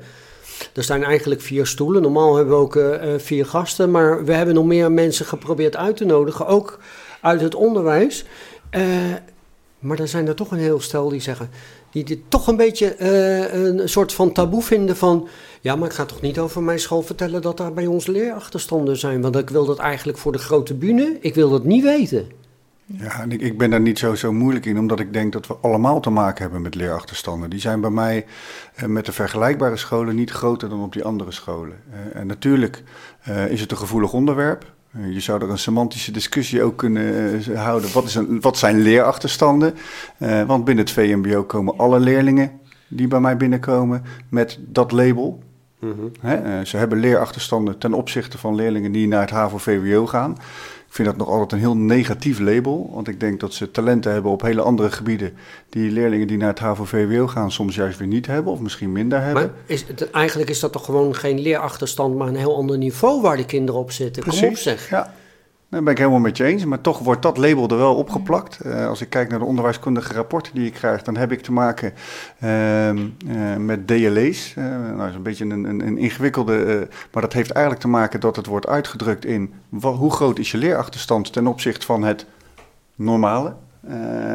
Er zijn eigenlijk vier stoelen. Normaal hebben we ook vier gasten, maar we hebben nog meer mensen geprobeerd uit te nodigen, ook uit het onderwijs. maar er zijn er toch een heel stel die zeggen, die dit toch een beetje uh, een soort van taboe vinden van... ja, maar ik ga toch niet over mijn school vertellen dat daar bij ons leerachterstanden zijn. Want ik wil dat eigenlijk voor de grote bühne, ik wil dat niet weten. Ja, en ik, ik ben daar niet zo, zo moeilijk in, omdat ik denk dat we allemaal te maken hebben met leerachterstanden. Die zijn bij mij uh, met de vergelijkbare scholen niet groter dan op die andere scholen. Uh, en natuurlijk is het een gevoelig onderwerp. Je zou er een semantische discussie ook kunnen houden. Wat, is een, wat zijn leerachterstanden? Uh, want binnen het VMBO komen alle leerlingen die bij mij binnenkomen met dat label. Mm-hmm. Hè? Uh, ze hebben leerachterstanden ten opzichte van leerlingen die naar het HAVO-VWO gaan. Ik vind dat nog altijd een heel negatief label. Want ik denk dat ze talenten hebben op hele andere gebieden. Die leerlingen die naar het HAVO-VWO gaan soms juist weer niet hebben. Of misschien minder hebben. Maar is het, eigenlijk is dat toch gewoon geen leerachterstand, maar een heel ander niveau waar de kinderen op zitten. Precies, Kom op zeg. Ja. Daar ben ik helemaal met je eens. Maar toch wordt dat label er wel opgeplakt. Uh, als ik kijk naar de onderwijskundige rapporten die ik krijg, dan heb ik te maken uh, uh, met DLE's. nou, dat is een beetje een, een, een ingewikkelde. maar dat heeft eigenlijk te maken dat het wordt uitgedrukt in hoe groot is je leerachterstand ten opzichte van het normale.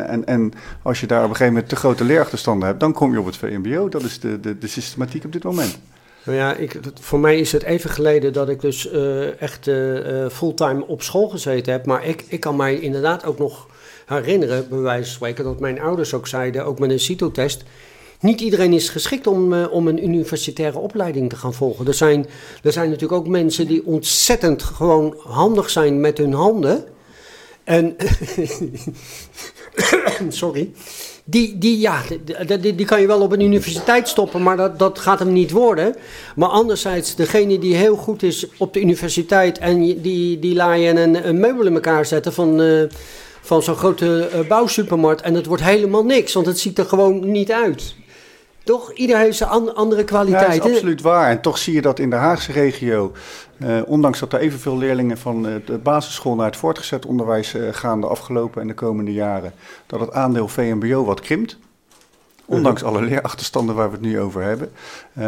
en, en als je daar op een gegeven moment te grote leerachterstanden hebt, dan kom je op het VMBO. Dat is de, de, de systematiek op dit moment. Nou ja, ik, voor mij is het even geleden dat ik dus uh, echt uh, fulltime op school gezeten heb. Maar ik, ik kan mij inderdaad ook nog herinneren, bij wijze van spreken, dat mijn ouders ook zeiden, ook met een CITO-test. Niet iedereen is geschikt om, om een universitaire opleiding te gaan volgen. Er zijn, er zijn natuurlijk ook mensen die ontzettend gewoon handig zijn met hun handen. En. Sorry. Die, die, ja, die, die, kan je wel op een universiteit stoppen, maar dat, dat gaat hem niet worden. Maar anderzijds, degene die heel goed is op de universiteit en die, die laat je een, een meubel in elkaar zetten van, uh, van zo'n grote uh, bouwsupermarkt. En het wordt helemaal niks, want het ziet er gewoon niet uit. Toch? Ieder heeft zijn an, andere kwaliteiten. Ja, dat is absoluut waar. En toch zie je dat in de Haagse regio, uh, ondanks dat er evenveel leerlingen van uh, de basisschool naar het voortgezet onderwijs uh, gaan de afgelopen en de komende jaren, dat het aandeel VMBO wat krimpt. Ondanks alle leerachterstanden waar we het nu over hebben. Uh,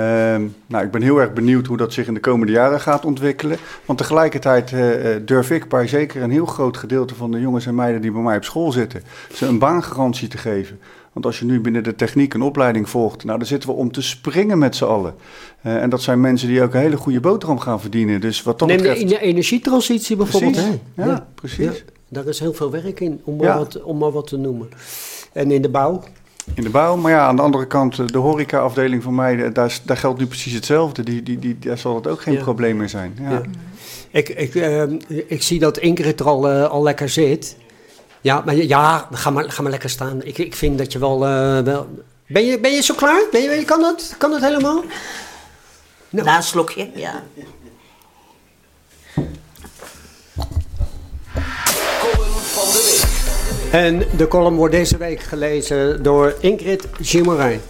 nou, ik ben heel erg benieuwd hoe dat zich in de komende jaren gaat ontwikkelen. Want tegelijkertijd durf ik bij zeker een heel groot gedeelte van de jongens en meiden die bij mij op school zitten, ze een baangarantie te geven. Want als je nu binnen de techniek een opleiding volgt, nou, dan zitten we om te springen met z'n allen. Uh, en dat zijn mensen die ook een hele goede boterham gaan verdienen. Dus wat dat Neem betreft... de energietransitie bijvoorbeeld. Precies. Ja, ja, precies. Ja, daar is heel veel werk in, om maar, wat, om maar wat te noemen. En in de bouw. in de bouw. Maar ja, aan de andere kant, de horecaafdeling van mij, daar, daar geldt nu precies hetzelfde. Die, die, die, daar zal het ook geen probleem meer zijn. Ik, ik, ehm, ik zie dat Ingrid er al, eh, al lekker zit. Ja, maar ja, ga maar, ga maar lekker staan. Ik, ik vind dat je wel... eh, wel... Ben, je, ben je zo klaar? Ben je, kan, dat, kan dat helemaal? Nou. Na een slokje, ja. En de column wordt deze week gelezen door Ingrid Gilmarijn.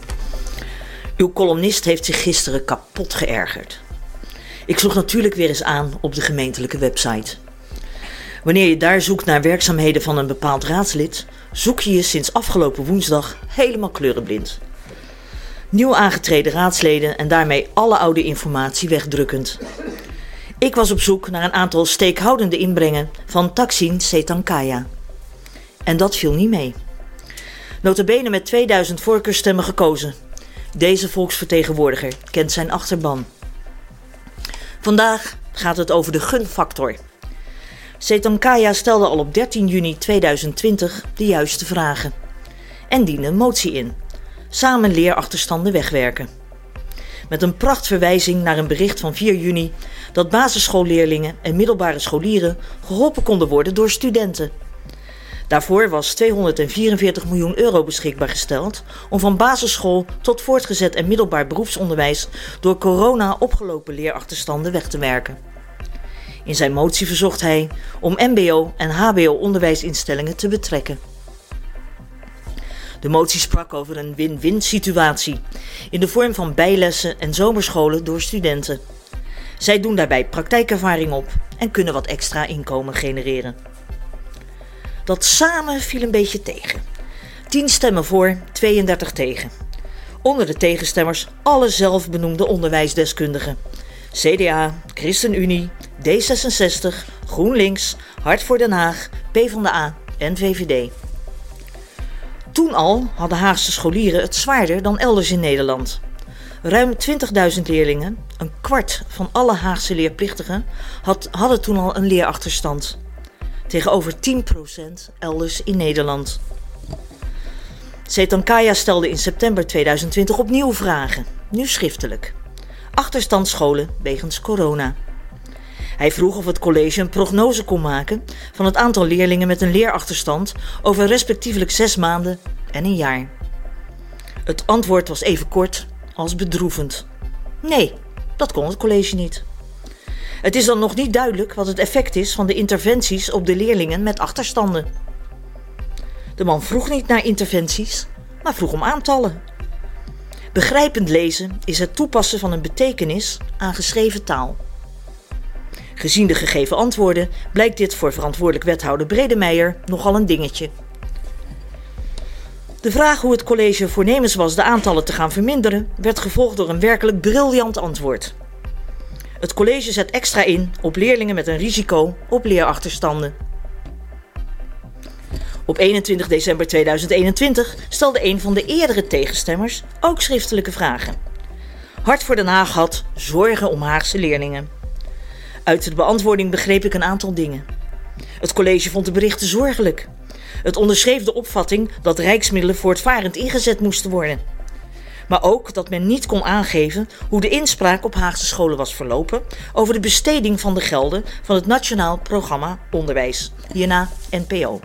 Uw columnist heeft zich gisteren kapot geërgerd. Ik sloeg natuurlijk weer eens aan op de gemeentelijke website. Wanneer je daar zoekt naar werkzaamheden van een bepaald raadslid, zoek je je sinds afgelopen woensdag helemaal kleurenblind. Nieuw aangetreden raadsleden en daarmee alle oude informatie wegdrukkend. Ik was op zoek naar een aantal steekhoudende inbrengen van Taksin Setankaya. En dat viel niet mee. Notabene met 2000 voorkeurstemmen gekozen. Deze volksvertegenwoordiger kent zijn achterban. Vandaag gaat het over de gunfactor. Setankaya stelde al op 13 juni 2020 de juiste vragen. En diende motie in. Samen leerachterstanden wegwerken. Met een prachtverwijzing naar een bericht van 4 juni dat basisschoolleerlingen en middelbare scholieren geholpen konden worden door studenten. Daarvoor was 244 miljoen euro beschikbaar gesteld om van basisschool tot voortgezet en middelbaar beroepsonderwijs door corona opgelopen leerachterstanden weg te werken. In zijn motie verzocht hij om MBO en HBO onderwijsinstellingen te betrekken. De motie sprak over een win-win situatie in de vorm van bijlessen en zomerscholen door studenten. Zij doen daarbij praktijkervaring op en kunnen wat extra inkomen genereren. Dat samen viel een beetje tegen. 10 stemmen voor, 32 tegen. Onder de tegenstemmers alle zelfbenoemde onderwijsdeskundigen. CDA, ChristenUnie, D66, GroenLinks, Hart voor Den Haag, PvdA en VVD. Toen al hadden Haagse scholieren het zwaarder dan elders in Nederland. Ruim 20.000 leerlingen, een kwart van alle Haagse leerplichtigen, had, hadden toen al een leerachterstand. Tegenover 10% elders in Nederland. Setankaya stelde in september 2020 opnieuw vragen, nu schriftelijk. Achterstandsscholen wegens corona. Hij vroeg of het college een prognose kon maken van het aantal leerlingen met een leerachterstand over respectievelijk zes maanden en een jaar. Het antwoord was even kort als bedroevend. Nee, dat kon het college niet. Het is dan nog niet duidelijk wat het effect is van de interventies op de leerlingen met achterstanden. De man vroeg niet naar interventies, maar vroeg om aantallen. Begrijpend lezen is het toepassen van een betekenis aan geschreven taal. Gezien de gegeven antwoorden blijkt dit voor verantwoordelijk wethouder Bredemeijer nogal een dingetje. De vraag hoe het college voornemens was de aantallen te gaan verminderen, werd gevolgd door een werkelijk briljant antwoord. Het college zet extra in op leerlingen met een risico op leerachterstanden. Op 21 december 2021 stelde een van de eerdere tegenstemmers ook schriftelijke vragen. Hart voor Den Haag had zorgen om Haagse leerlingen. Uit de beantwoording begreep ik een aantal dingen. Het college vond de berichten zorgelijk. Het onderschreef de opvatting dat rijksmiddelen voortvarend ingezet moesten worden. Maar ook dat men niet kon aangeven hoe de inspraak op Haagse scholen was verlopen over de besteding van de gelden van het Nationaal Programma Onderwijs, hierna NPO.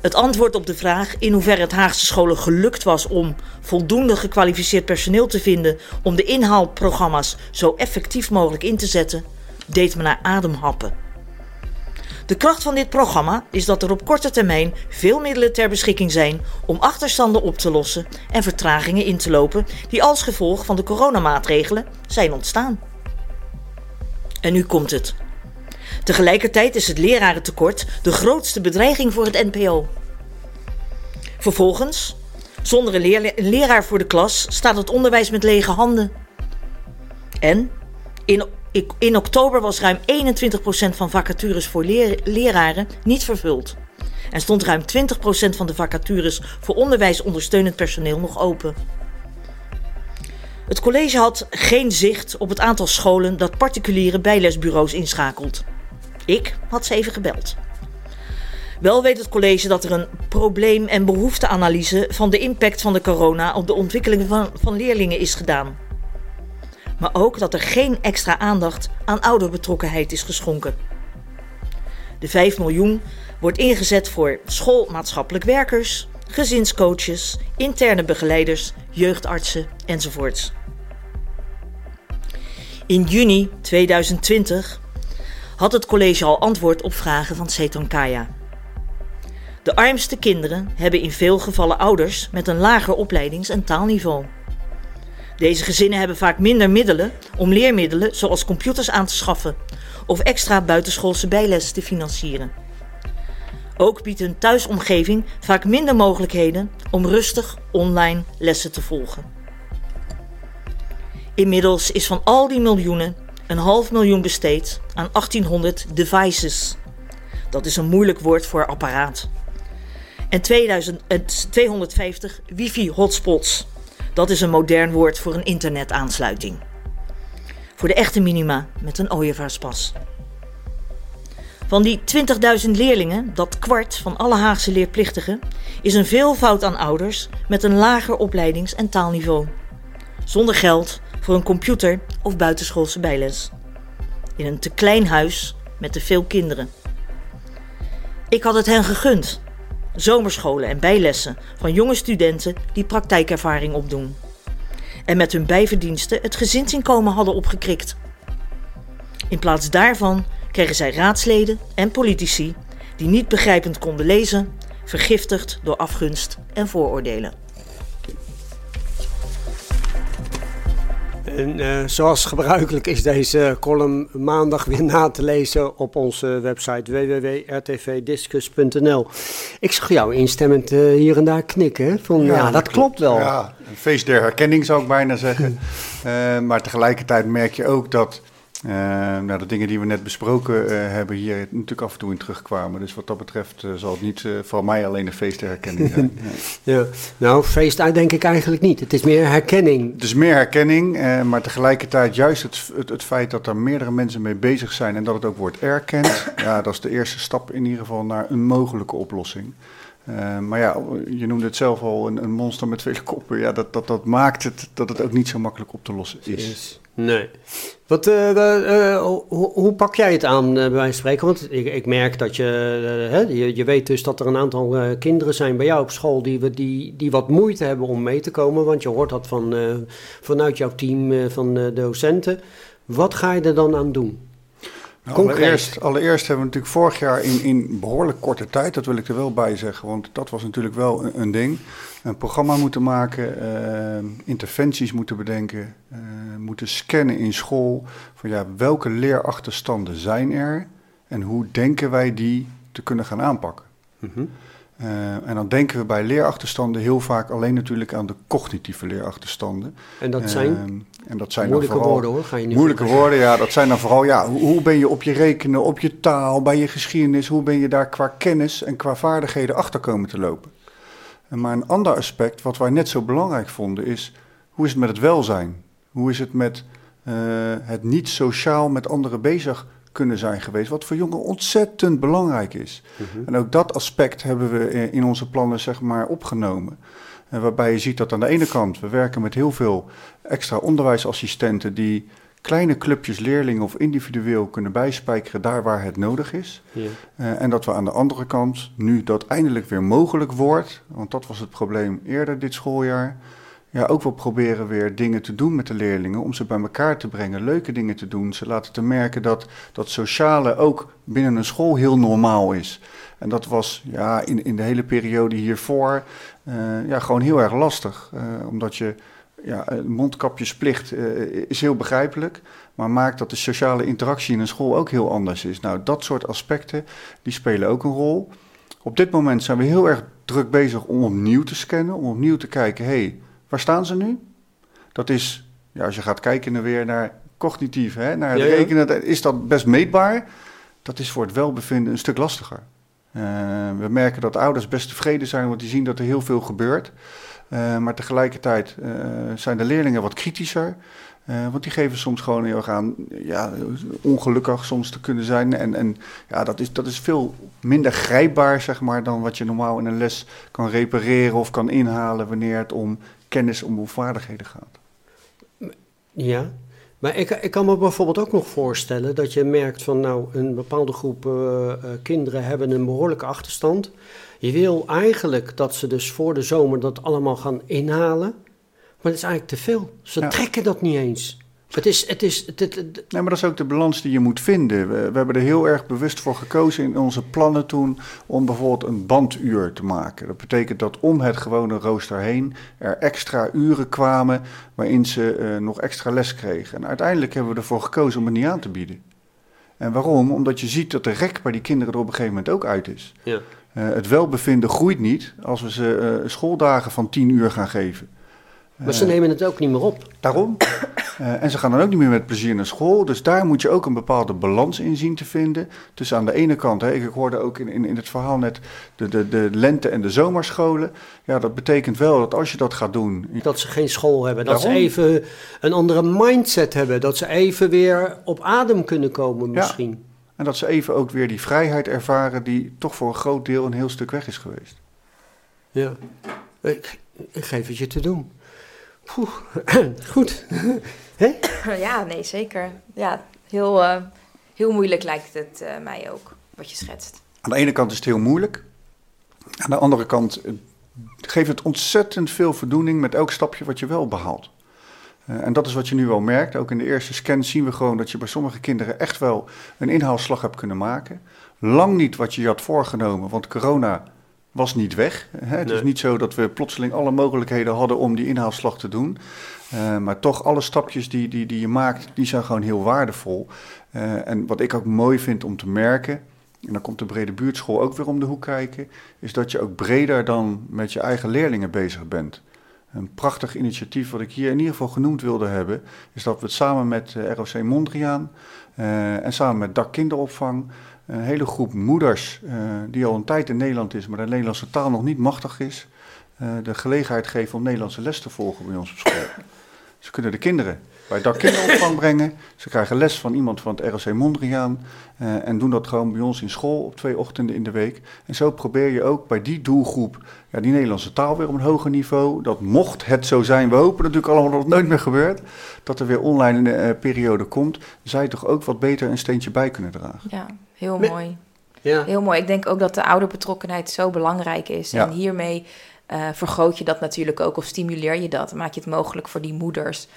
Het antwoord op de vraag in hoeverre het Haagse scholen gelukt was om voldoende gekwalificeerd personeel te vinden om de inhaalprogramma's zo effectief mogelijk in te zetten, deed me naar ademhappen. De kracht van dit programma is dat er op korte termijn veel middelen ter beschikking zijn om achterstanden op te lossen en vertragingen in te lopen die als gevolg van de coronamaatregelen zijn ontstaan. En nu komt het. Tegelijkertijd is het lerarentekort de grootste bedreiging voor het NPO. Vervolgens, zonder een, leraar voor de klas, staat het onderwijs met lege handen. En in, in oktober was ruim 21% van vacatures voor leraren niet vervuld. En stond ruim 20% van de vacatures voor onderwijsondersteunend personeel nog open. Het college had geen zicht op het aantal scholen dat particuliere bijlesbureaus inschakelt. Ik had ze even gebeld. Wel weet het college dat er een probleem- en behoefteanalyse van de impact van de corona op de ontwikkeling van, van leerlingen is gedaan. Maar ook dat er geen extra aandacht aan ouderbetrokkenheid is geschonken. De 5 miljoen wordt ingezet voor schoolmaatschappelijk werkers, gezinscoaches, interne begeleiders, jeugdartsen enzovoorts. In juni 2020 had het college al antwoord op vragen van Seton Kaya. De armste kinderen hebben in veel gevallen ouders met een lager opleidings- en taalniveau. Deze gezinnen hebben vaak minder middelen om leermiddelen zoals computers aan te schaffen of extra buitenschoolse bijles te financieren. Ook biedt hun thuisomgeving vaak minder mogelijkheden om rustig online lessen te volgen. Inmiddels is van al die miljoenen een half miljoen besteed aan 1800 devices. Dat is een moeilijk woord voor apparaat. En 2000, eh, 250 wifi-hotspots. Dat is een modern woord voor een internetaansluiting. Voor de echte minima met een ooievaarspas. Van die 20.000 leerlingen, dat kwart van alle Haagse leerplichtigen, is een veelvoud aan ouders met een lager opleidings- en taalniveau. Zonder geld voor een computer of buitenschoolse bijles. In een te klein huis met te veel kinderen. Ik had het hen gegund. Zomerscholen en bijlessen van jonge studenten die praktijkervaring opdoen. En met hun bijverdiensten het gezinsinkomen hadden opgekrikt. In plaats daarvan kregen zij raadsleden en politici die niet begrijpend konden lezen, vergiftigd door afgunst en vooroordelen. En uh, zoals gebruikelijk is deze column maandag weer na te lezen op onze website www.rtvdiscus.nl. Ik zag jou instemmend uh, hier en daar knikken. Van, ja, ja, dat klopt wel. Ja, een feest der herkenning zou ik bijna zeggen. uh, maar tegelijkertijd merk je ook dat uh, nou, de dingen die we net besproken uh, hebben hier natuurlijk af en toe in terugkwamen. Dus wat dat betreft uh, zal het niet voor mij alleen een feest der herkenning zijn. ja. Nou, feest denk ik eigenlijk niet. Het is meer herkenning. Het is meer herkenning, maar tegelijkertijd juist het, het, het, feit dat er meerdere mensen mee bezig zijn en dat het ook wordt erkend. ja, dat is de eerste stap in ieder geval naar een mogelijke oplossing. Uh, maar ja, je noemde het zelf al, een, een, monster met vele koppen. Ja, dat, dat, dat maakt het dat het ook niet zo makkelijk op te lossen is. Nee. Wat, uh, uh, hoe, hoe, pak jij het aan, bij spreken? Want ik, ik merk dat je, hè, je, je weet dus dat er een aantal kinderen zijn bij jou op school die, die, die wat moeite hebben om mee te komen. Want je hoort dat van, vanuit jouw team van docenten. Wat ga je er dan aan doen? Nou, allereerst, allereerst hebben we natuurlijk vorig jaar in, in behoorlijk korte tijd, dat wil ik er wel bij zeggen, want dat was natuurlijk wel een, een ding, een programma moeten maken, uh, interventies moeten bedenken, uh, moeten scannen in school van ja, welke leerachterstanden zijn er en hoe denken wij die te kunnen gaan aanpakken. Mm -hmm. Uh, en dan denken we bij leerachterstanden heel vaak alleen natuurlijk aan de cognitieve leerachterstanden. En dat zijn? Uh, en dat zijn moeilijke vooral, woorden hoor, ga je nu Moeilijke woorden, ja. Dat zijn dan vooral, ja, hoe, hoe, ben je op je rekenen, op je taal, bij je geschiedenis, hoe ben je daar qua kennis en qua vaardigheden achter komen te lopen. En maar een ander aspect, wat wij net zo belangrijk vonden, is hoe is het met het welzijn? Hoe is het met uh, het niet sociaal met anderen bezig kunnen zijn geweest, wat voor jongeren ontzettend belangrijk is. Mm-hmm. En ook dat aspect hebben we in onze plannen zeg maar opgenomen. En waarbij je ziet dat aan de ene kant, we werken met heel veel extra onderwijsassistenten die kleine clubjes leerlingen of individueel kunnen bijspijkeren daar waar het nodig is. Ja. Uh, en dat we aan de andere kant, nu dat eindelijk weer mogelijk wordt, want dat was het probleem eerder dit schooljaar, ja, ook wel proberen weer dingen te doen met de leerlingen, om ze bij elkaar te brengen, leuke dingen te doen. Ze laten te merken dat dat sociale ook binnen een school heel normaal is. En dat was ja, in, in de hele periode hiervoor uh, ja, gewoon heel erg lastig. Uh, omdat je, ja, mondkapjesplicht uh, is heel begrijpelijk, maar maakt dat de sociale interactie in een school ook heel anders is. Nou, dat soort aspecten, die spelen ook een rol. Op dit moment zijn we heel erg druk bezig om opnieuw te scannen, om opnieuw te kijken, hey, waar staan ze nu? Dat is, ja, als je gaat kijken weer naar cognitief, hè, naar het Ja, ja. rekenen, is dat best meetbaar. Dat is voor het welbevinden een stuk lastiger. Uh, we merken dat ouders best tevreden zijn, want die zien dat er heel veel gebeurt. maar tegelijkertijd zijn de leerlingen wat kritischer. want die geven soms gewoon heel erg aan ja, ongelukkig soms te kunnen zijn. En, en ja, dat is, dat is veel minder grijpbaar, zeg maar, dan wat je normaal in een les kan repareren of kan inhalen wanneer het om kennis, om vaardigheden gaat. Ja, maar ik, ik kan me bijvoorbeeld ook nog voorstellen dat je merkt van nou een bepaalde groep uh, kinderen hebben een behoorlijke achterstand. Je wil eigenlijk dat ze dus voor de zomer dat allemaal gaan inhalen. Maar dat is eigenlijk te veel. Ze trekken dat niet eens. Het is, het is, het, Nee, maar dat is ook de balans die je moet vinden. We, we, hebben er heel erg bewust voor gekozen in onze plannen toen om bijvoorbeeld een banduur te maken. Dat betekent dat om het gewone rooster heen er extra uren kwamen waarin ze uh, nog extra les kregen. En uiteindelijk hebben we ervoor gekozen om het niet aan te bieden. En waarom? Omdat je ziet dat de rek bij die kinderen er op een gegeven moment ook uit is. Ja. Uh, het welbevinden groeit niet als we ze uh, schooldagen van tien uur gaan geven. Maar ze nemen het ook niet meer op. Daarom. Uh, en ze gaan dan ook niet meer met plezier naar school. Dus daar moet je ook een bepaalde balans in zien te vinden. Dus aan de ene kant, hè, ik hoorde ook in, in, in het verhaal net de, de, de lente- en de zomerscholen. Ja, dat betekent wel dat als je dat gaat doen. Dat ze geen school hebben. Dat ze even een andere mindset hebben. Dat ze even weer op adem kunnen komen misschien. Ja. En dat ze even ook weer die vrijheid ervaren die toch voor een groot deel een heel stuk weg is geweest. Ja, ik, ik geef het je te doen. Poeh, goed. ja, nee, zeker. Ja, heel, uh, heel moeilijk lijkt het uh, mij ook, wat je schetst. Aan de ene kant is het heel moeilijk. Aan de andere kant uh, geeft het ontzettend veel voldoening met elk stapje wat je wel behaalt. en dat is wat je nu wel merkt. Ook in de eerste scan zien we gewoon dat je bij sommige kinderen echt wel een inhaalslag hebt kunnen maken. Lang niet wat je had voorgenomen, want corona was niet weg. Hè? Het is niet zo dat we plotseling alle mogelijkheden hadden om die inhaalslag te doen. Uh, maar toch, alle stapjes die, die, die je maakt, die zijn gewoon heel waardevol. Uh, en wat ik ook mooi vind om te merken, en dan komt de brede buurtschool ook weer om de hoek kijken, is dat je ook breder dan met je eigen leerlingen bezig bent. Een prachtig initiatief wat ik hier in ieder geval genoemd wilde hebben, is dat we het samen met uh, ROC Mondriaan en samen met DAC Kinderopvang een hele groep moeders uh, die al een tijd in Nederland is, maar de Nederlandse taal nog niet machtig is, uh, de gelegenheid geven om Nederlandse les te volgen bij ons op school. Ze kunnen de kinderen bij dak kinderopvang brengen. Ze krijgen les van iemand van het ROC Mondriaan uh, en doen dat gewoon bij ons in school op twee ochtenden in de week. En zo probeer je ook bij die doelgroep ja, die Nederlandse taal weer op een hoger niveau. Dat mocht het zo zijn, we hopen natuurlijk allemaal dat het nooit meer gebeurt, dat er weer online uh, periode komt, zij toch ook wat beter een steentje bij kunnen dragen. Ja, heel mooi. Ja. Heel mooi. Ik denk ook dat de ouderbetrokkenheid zo belangrijk is. Ja. En hiermee uh, vergroot je dat natuurlijk ook of stimuleer je dat. Maak je het mogelijk voor die moeders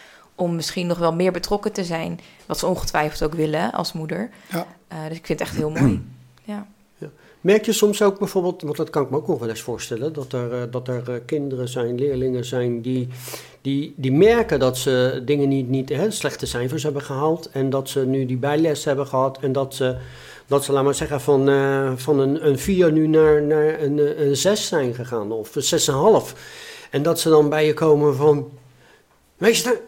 om misschien nog wel meer betrokken te zijn. Wat ze ongetwijfeld ook willen als moeder. Ja. Uh, dus ik vind het echt heel mooi. ja. ja. Merk je soms ook bijvoorbeeld, want dat kan ik me ook nog wel eens voorstellen, dat er, uh, dat er uh, kinderen zijn, leerlingen zijn die, die, die merken dat ze dingen niet, niet hè, slechte cijfers hebben gehaald en dat ze nu die bijles hebben gehad en dat ze dat ze, laat maar zeggen, van, uh, van een, een 4 nu naar, naar een, een 6 zijn gegaan, of een 6,5. En dat ze dan bij je komen van, meester,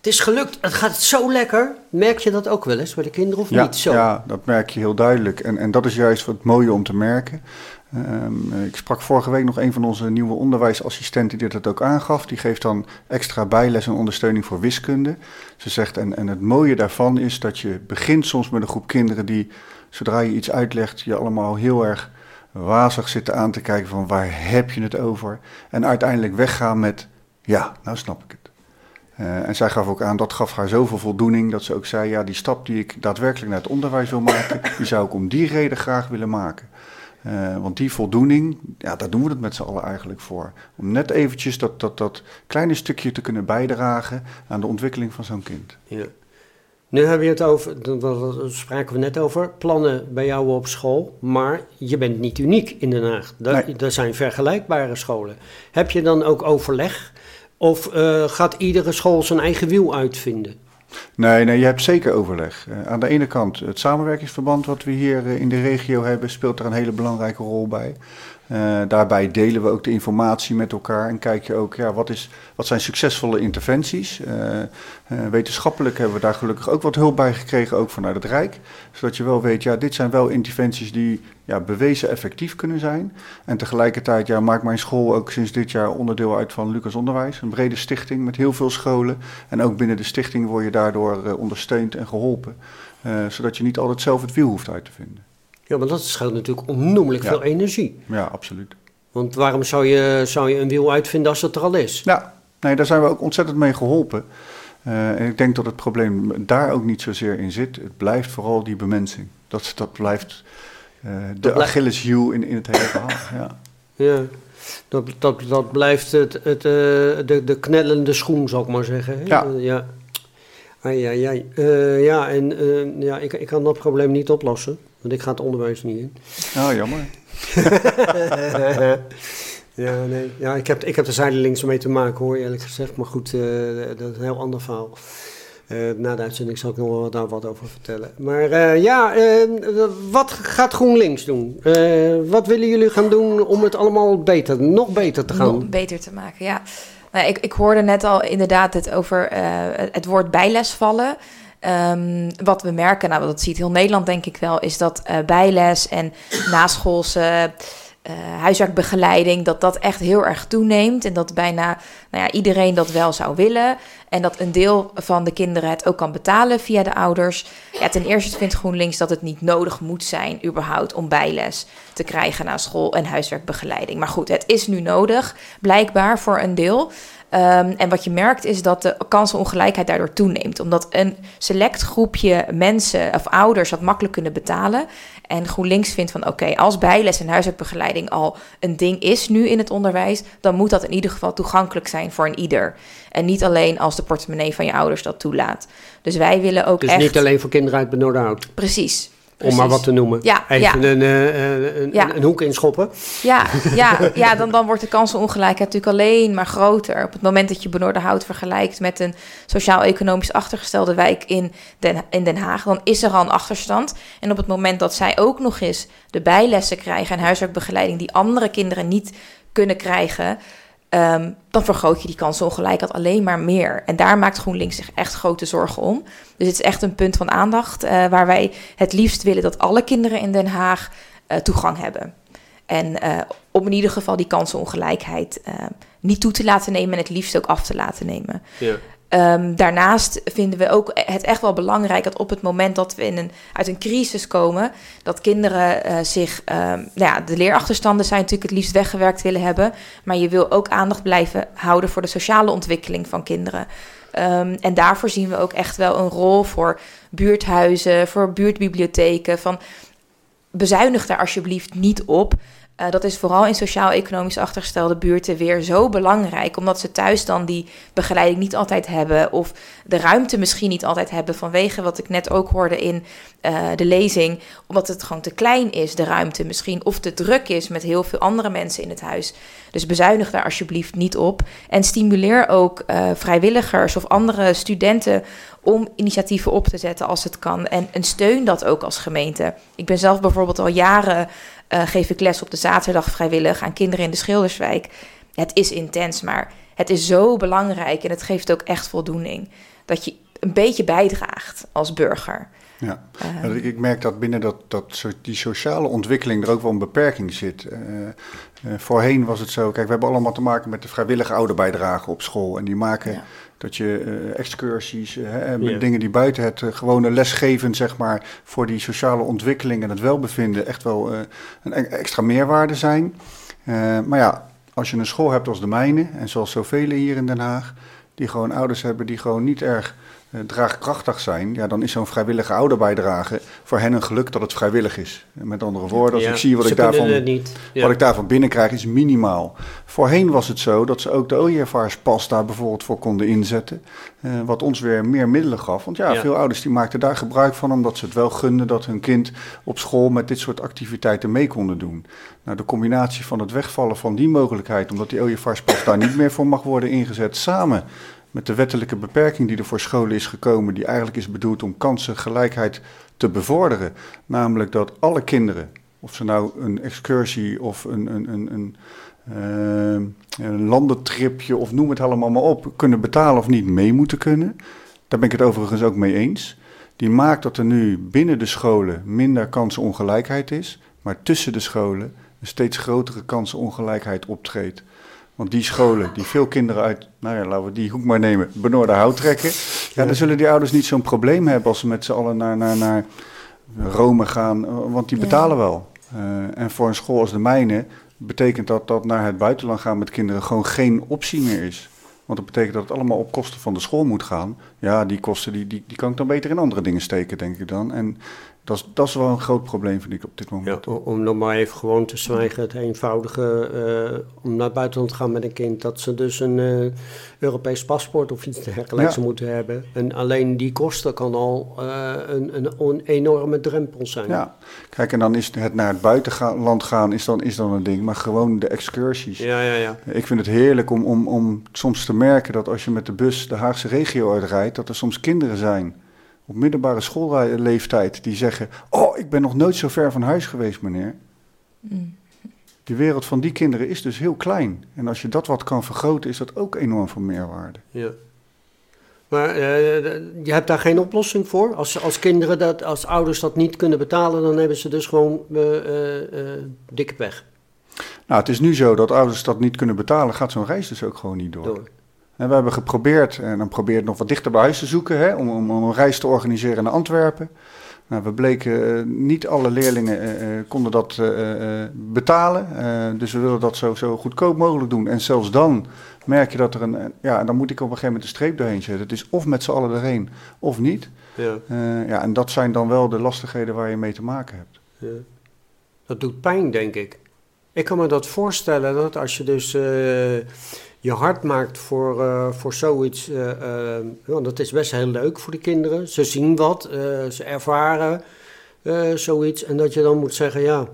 het is gelukt, het gaat zo lekker. Merk je dat ook wel eens bij de kinderen of ja, niet zo? Ja, dat merk je heel duidelijk. En, en dat is juist wat mooie om te merken. Um, ik sprak vorige week nog een van onze nieuwe onderwijsassistenten die dat ook aangaf. Die geeft dan extra bijles en ondersteuning voor wiskunde. Ze zegt, en, en het mooie daarvan is dat je begint soms met een groep kinderen die zodra je iets uitlegt, je allemaal heel erg wazig zitten aan te kijken van waar heb je het over? En uiteindelijk weggaan met, ja, nou snap ik het. Uh, en zij gaf ook aan, dat gaf haar zoveel voldoening, dat ze ook zei, ja, die stap die ik daadwerkelijk naar het onderwijs wil maken, die zou ik om die reden graag willen maken. Uh, want die voldoening, ja, daar doen we het met z'n allen eigenlijk voor. Om net eventjes dat, dat, dat kleine stukje te kunnen bijdragen aan de ontwikkeling van zo'n kind. Ja. Nu hebben we het over, daar spraken we net over, plannen bij jou op school, maar je bent niet uniek in Den Haag. Er, nee. er zijn vergelijkbare scholen. Heb je dan ook overleg of uh, gaat iedere school zijn eigen wiel uitvinden? Nee, nee, je hebt zeker overleg. Uh, aan de ene kant het samenwerkingsverband wat we hier uh, in de regio hebben, speelt er een hele belangrijke rol bij. Uh, daarbij delen we ook de informatie met elkaar en kijk je ook, ja, wat, is, wat zijn succesvolle interventies? Uh, wetenschappelijk hebben we daar gelukkig ook wat hulp bij gekregen, ook vanuit het Rijk. Zodat je wel weet, ja, dit zijn wel interventies die ja, bewezen effectief kunnen zijn. En tegelijkertijd ja, maakt mijn school ook sinds dit jaar onderdeel uit van Lucas Onderwijs. Een brede stichting met heel veel scholen. En ook binnen de stichting word je daardoor ondersteund en geholpen. zodat je niet altijd zelf het wiel hoeft uit te vinden. Ja, maar dat scheelt natuurlijk onnoemelijk veel energie. Ja, absoluut. Want waarom zou je, zou je een wiel uitvinden als het er al is? Ja, nee, daar zijn we ook ontzettend mee geholpen. Uh, en ik denk dat het probleem daar ook niet zozeer in zit. Het blijft vooral die bemensing. Dat, dat blijft uh, de Achilleshiel in, in het hele verhaal. Ja, ja dat, dat, dat blijft het, het, uh, de, de knellende schoen, zou ik maar zeggen. Ja. ja. Ai, ai, ai. ja, en ja, ik, ik kan dat probleem niet oplossen. Want ik ga het onderwijs niet in. Oh, jammer. ja, nee. Ja, ik heb, ik heb er zijdelings mee te maken hoor, eerlijk gezegd. Maar goed, uh, dat is een heel ander verhaal. Uh, na de uitzending zal ik nog wel daar wat over vertellen. Maar uh, ja, wat gaat GroenLinks doen? wat willen jullie gaan doen om het allemaal beter, nog beter te gaan? Nog beter te maken, ja. Nou, ik, ik hoorde net al inderdaad het over het woord bijlesvallen. Um, wat we merken, nou dat ziet heel Nederland denk ik wel, is dat uh, bijles en naschoolse uh, huiswerkbegeleiding, dat dat echt heel erg toeneemt. En dat bijna nou ja, iedereen dat wel zou willen. En dat een deel van de kinderen het ook kan betalen via de ouders. Ja, ten eerste vindt GroenLinks dat het niet nodig moet zijn, überhaupt, om bijles te krijgen na school en huiswerkbegeleiding. Maar goed, het is nu nodig, blijkbaar voor een deel. Um, en wat je merkt is dat de kansenongelijkheid daardoor toeneemt. Omdat een select groepje mensen of ouders dat makkelijk kunnen betalen. En GroenLinks vindt van oké, als bijles en huiswerkbegeleiding al een ding is nu in het onderwijs, dan moet dat in ieder geval toegankelijk zijn voor een ieder. En niet alleen als de portemonnee van je ouders dat toelaat. Dus wij willen ook dus echt... Niet alleen voor kinderen uit Benoordenhout? Precies. Om maar wat te noemen. Ja, Even ja. Een, uh, een, ja. een, hoek inschoppen. Ja, ja, ja dan, dan wordt de kansenongelijkheid natuurlijk alleen maar groter. Op het moment dat je Benoordenhout vergelijkt met een sociaal-economisch achtergestelde wijk in Den, in Den Haag, dan is er al een achterstand. En op het moment dat zij ook nog eens de bijlessen krijgen en huiswerkbegeleiding die andere kinderen niet kunnen krijgen, Um, dan vergroot je die kansenongelijkheid alleen maar meer. En daar maakt GroenLinks zich echt grote zorgen om. Dus het is echt een punt van aandacht uh, waar wij het liefst willen dat alle kinderen in Den Haag uh, toegang hebben. En uh, om in ieder geval die kansenongelijkheid niet toe te laten nemen en het liefst ook af te laten nemen. Ja. Um, daarnaast vinden we ook het echt wel belangrijk dat op het moment dat we in een, uit een crisis komen, dat kinderen uh, zich, um, nou ja, de leerachterstanden zijn natuurlijk het liefst weggewerkt willen hebben, maar je wil ook aandacht blijven houden voor de sociale ontwikkeling van kinderen. Um, en daarvoor zien we ook echt wel een rol voor buurthuizen, voor buurtbibliotheken, van bezuinig daar alsjeblieft niet op. Uh, dat is vooral in sociaal-economisch achtergestelde buurten weer zo belangrijk, omdat ze thuis dan die begeleiding niet altijd hebben of de ruimte misschien niet altijd hebben vanwege wat ik net ook hoorde in uh, de lezing, omdat het gewoon te klein is, de ruimte misschien, of te druk is met heel veel andere mensen in het huis. Dus bezuinig daar alsjeblieft niet op en stimuleer ook uh, vrijwilligers of andere studenten om initiatieven op te zetten als het kan en steun dat ook als gemeente. Ik ben zelf bijvoorbeeld al jaren uh, geef ik les op de zaterdag vrijwillig aan kinderen in de Schilderswijk. Het is intens, maar het is zo belangrijk en het geeft ook echt voldoening dat je een beetje bijdraagt als burger. Ja, uh, ik, merk dat binnen dat, dat, die sociale ontwikkeling er ook wel een beperking zit. Uh, uh, voorheen was het zo, kijk, we hebben allemaal te maken met de vrijwillige ouderbijdrage op school. En die maken ja. Dat je uh, excursies, uh, ja. dingen die buiten het uh, gewone lesgeven, zeg maar, voor die sociale ontwikkeling en het welbevinden echt wel een extra meerwaarde zijn. maar ja, als je een school hebt als de mijne, en zoals zoveel hier in Den Haag, die gewoon ouders hebben die gewoon niet erg draagkrachtig zijn, ja, dan is zo'n vrijwillige ouderbijdrage voor hen een geluk dat het vrijwillig is. Met andere woorden, als ja, ik zie wat ik, daarvan, ja. wat ik daarvan binnenkrijg, is minimaal. Voorheen was het zo dat ze ook de ooievaarspas daar bijvoorbeeld voor konden inzetten, uh, wat ons weer meer middelen gaf. Want ja, veel ouders die maakten daar gebruik van, omdat ze het wel gunden dat hun kind op school met dit soort activiteiten mee konden doen. Nou, de combinatie van het wegvallen van die mogelijkheid, omdat die ooievaarspas daar niet meer voor mag worden ingezet, samen met de wettelijke beperking die er voor scholen is gekomen, die eigenlijk is bedoeld om kansengelijkheid te bevorderen. Namelijk dat alle kinderen Of ze nou een excursie of een, een, een, een, uh, een landentripje of noem het allemaal maar op, kunnen betalen of niet mee moeten kunnen. Daar ben ik het overigens ook mee eens. Die maakt dat er nu binnen de scholen minder kansenongelijkheid is, maar tussen de scholen een steeds grotere kansenongelijkheid optreedt. Want die scholen die veel kinderen uit, nou ja, laten we die hoek maar nemen, benoorde hout trekken. Ja, dan zullen die ouders niet zo'n probleem hebben als ze met z'n allen naar, naar, naar Rome gaan, want die betalen wel. Uh, en voor een school als de mijne betekent dat dat naar het buitenland gaan met kinderen gewoon geen optie meer is. Want dat betekent dat het allemaal op kosten van de school moet gaan. Ja, die kosten die, die, die kan ik dan beter in andere dingen steken, denk ik dan. En dat is, dat is wel een groot probleem, vind ik, op dit moment. Ja, om nog maar even gewoon te zwijgen, het eenvoudige, uh, om naar het buitenland te gaan met een kind, dat ze dus een uh, Europees paspoort of iets dergelijks ja. moeten hebben. En alleen die kosten kan al uh, een, een, een, enorme drempel zijn. Ja, kijk, en dan is het naar het buitenland gaan is dan, is dan een ding, maar gewoon de excursies. Ja, ja, ja. Ik vind het heerlijk om, om, om soms te merken dat als je met de bus de Haagse regio uitrijdt, dat er soms kinderen zijn op middelbare schoolleeftijd die zeggen: Oh, ik ben nog nooit zo ver van huis geweest, meneer. Mm. De wereld van die kinderen is dus heel klein. En als je dat wat kan vergroten, is dat ook enorm van meerwaarde. Ja. Maar uh, je hebt daar geen oplossing voor? Als, als kinderen dat, als ouders dat niet kunnen betalen, dan hebben ze dus gewoon uh, uh, dikke pech. Nou, het is nu zo dat ouders dat niet kunnen betalen, gaat zo'n reis dus ook gewoon niet door. door. En we hebben geprobeerd, en dan probeer het nog wat dichter bij huis te zoeken, hè, om, om, een reis te organiseren naar Antwerpen. Nou, we bleken, uh, niet alle leerlingen uh, uh, konden dat betalen. dus we willen dat zo, zo goedkoop mogelijk doen. En zelfs dan merk je dat er een. Ja, dan moet ik op een gegeven moment een streep doorheen zetten. Het is of met z'n allen erheen of niet. Ja. ja, en dat zijn dan wel de lastigheden waar je mee te maken hebt. Ja. Dat doet pijn, denk ik. Ik kan me dat voorstellen dat als je dus je hart maakt voor, uh, voor zoiets. Uh, uh, want dat is best heel leuk voor de kinderen. Ze zien wat, ze ervaren zoiets. En dat je dan moet zeggen, ja,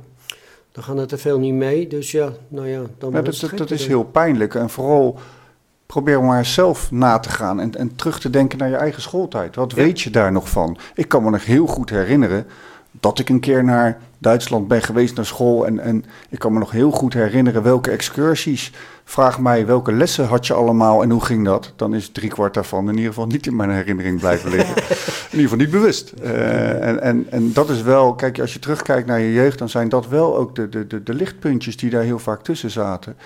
dan gaan er te veel niet mee. Dus ja, nou ja, dan ja, dat, dat, dat is heel pijnlijk. En vooral probeer maar zelf na te gaan en, en terug te denken naar je eigen schooltijd. Wat ja. weet je daar nog van? Ik kan me nog heel goed herinneren dat ik een keer naar Duitsland ben geweest naar school. En, en ik kan me nog heel goed herinneren welke excursies. Vraag mij welke lessen had je allemaal en hoe ging dat? Dan is driekwart daarvan in ieder geval niet in mijn herinnering blijven liggen. in ieder geval niet bewust. Uh, en, en, en dat is wel, kijk, als je terugkijkt naar je jeugd, dan zijn dat wel ook de, de, de, de lichtpuntjes die daar heel vaak tussen zaten.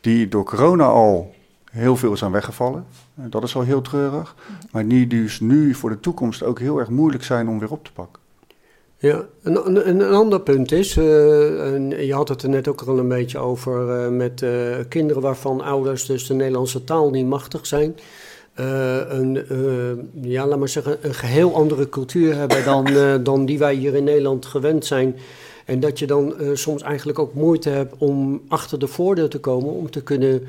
Die door corona al heel veel aan weggevallen. Dat is al heel treurig. Maar die dus nu voor de toekomst ook heel erg moeilijk zijn om weer op te pakken. Ja, een, een, ander punt is, uh, en je had het er net ook al een beetje over, uh, met uh, kinderen waarvan ouders dus de Nederlandse taal niet machtig zijn. een, ja, laat maar zeggen, een geheel andere cultuur hebben dan, dan die wij hier in Nederland gewend zijn. En dat je dan soms eigenlijk ook moeite hebt om achter de voordeur te komen, om te kunnen,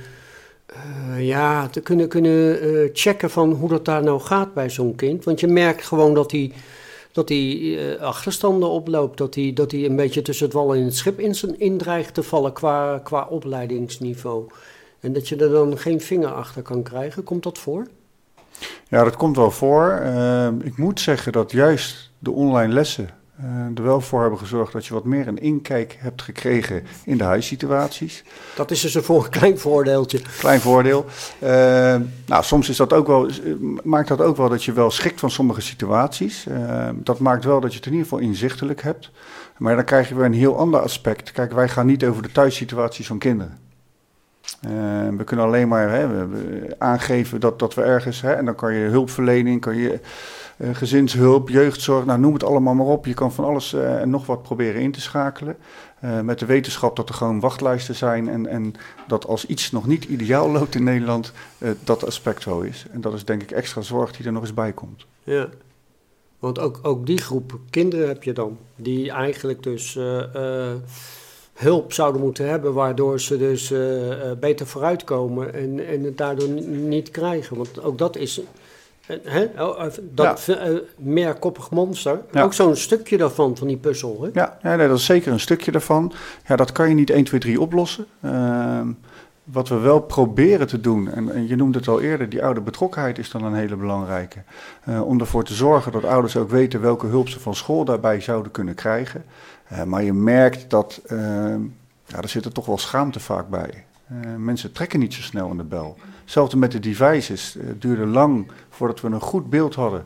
ja, te kunnen, kunnen checken van hoe dat daar nou gaat bij zo'n kind. Want je merkt gewoon dat hij dat hij uh, achterstanden oploopt. Dat hij, dat hij een beetje tussen het wal en het schip in, in dreigt te vallen qua, qua opleidingsniveau. En dat je er dan geen vinger achter kan krijgen. Komt dat voor? Ja, dat komt wel voor. Uh, ik moet zeggen dat juist de online lessen er wel voor hebben gezorgd dat je wat meer een inkijk hebt gekregen in de huissituaties. Dat is dus een voor, klein voordeeltje. Klein voordeel. Uh, nou, soms is dat ook wel, maakt dat ook wel dat je wel schikt van sommige situaties. Uh, dat maakt wel dat je het in ieder geval inzichtelijk hebt. Maar dan krijg je weer een heel ander aspect. Kijk, wij gaan niet over de thuissituaties van kinderen. we kunnen alleen maar hè, aangeven dat, dat we ergens, hè, en dan kan je hulpverlening, kan je gezinshulp, jeugdzorg, nou, noem het allemaal maar op. Je kan van alles uh, en nog wat proberen in te schakelen. Uh, met de wetenschap dat er gewoon wachtlijsten zijn en, en dat als iets nog niet ideaal loopt in Nederland, dat aspect zo is. En dat is denk ik extra zorg die er nog eens bij komt. Ja, want ook, ook die groep kinderen heb je dan, die eigenlijk dus hulp zouden moeten hebben, waardoor ze dus beter vooruitkomen en, en het daardoor niet krijgen. Want ook dat is Hè? Oh, dat ja. uh, meerkoppig monster. Ja. Ook zo'n stukje daarvan, van die puzzel. Hè? Ja, ja nee, dat is zeker een stukje daarvan. Ja, dat kan je niet 1, 2, 3 oplossen. Uh, wat we wel proberen te doen, en, en, je noemde het al eerder, die oude betrokkenheid is dan een hele belangrijke. Uh, om ervoor te zorgen dat ouders ook weten welke hulp ze van school daarbij zouden kunnen krijgen. Uh, maar je merkt dat uh, ja, er zit er toch wel schaamte vaak bij. mensen trekken niet zo snel in de bel. Hetzelfde met de devices. Het duurde lang voordat we een goed beeld hadden.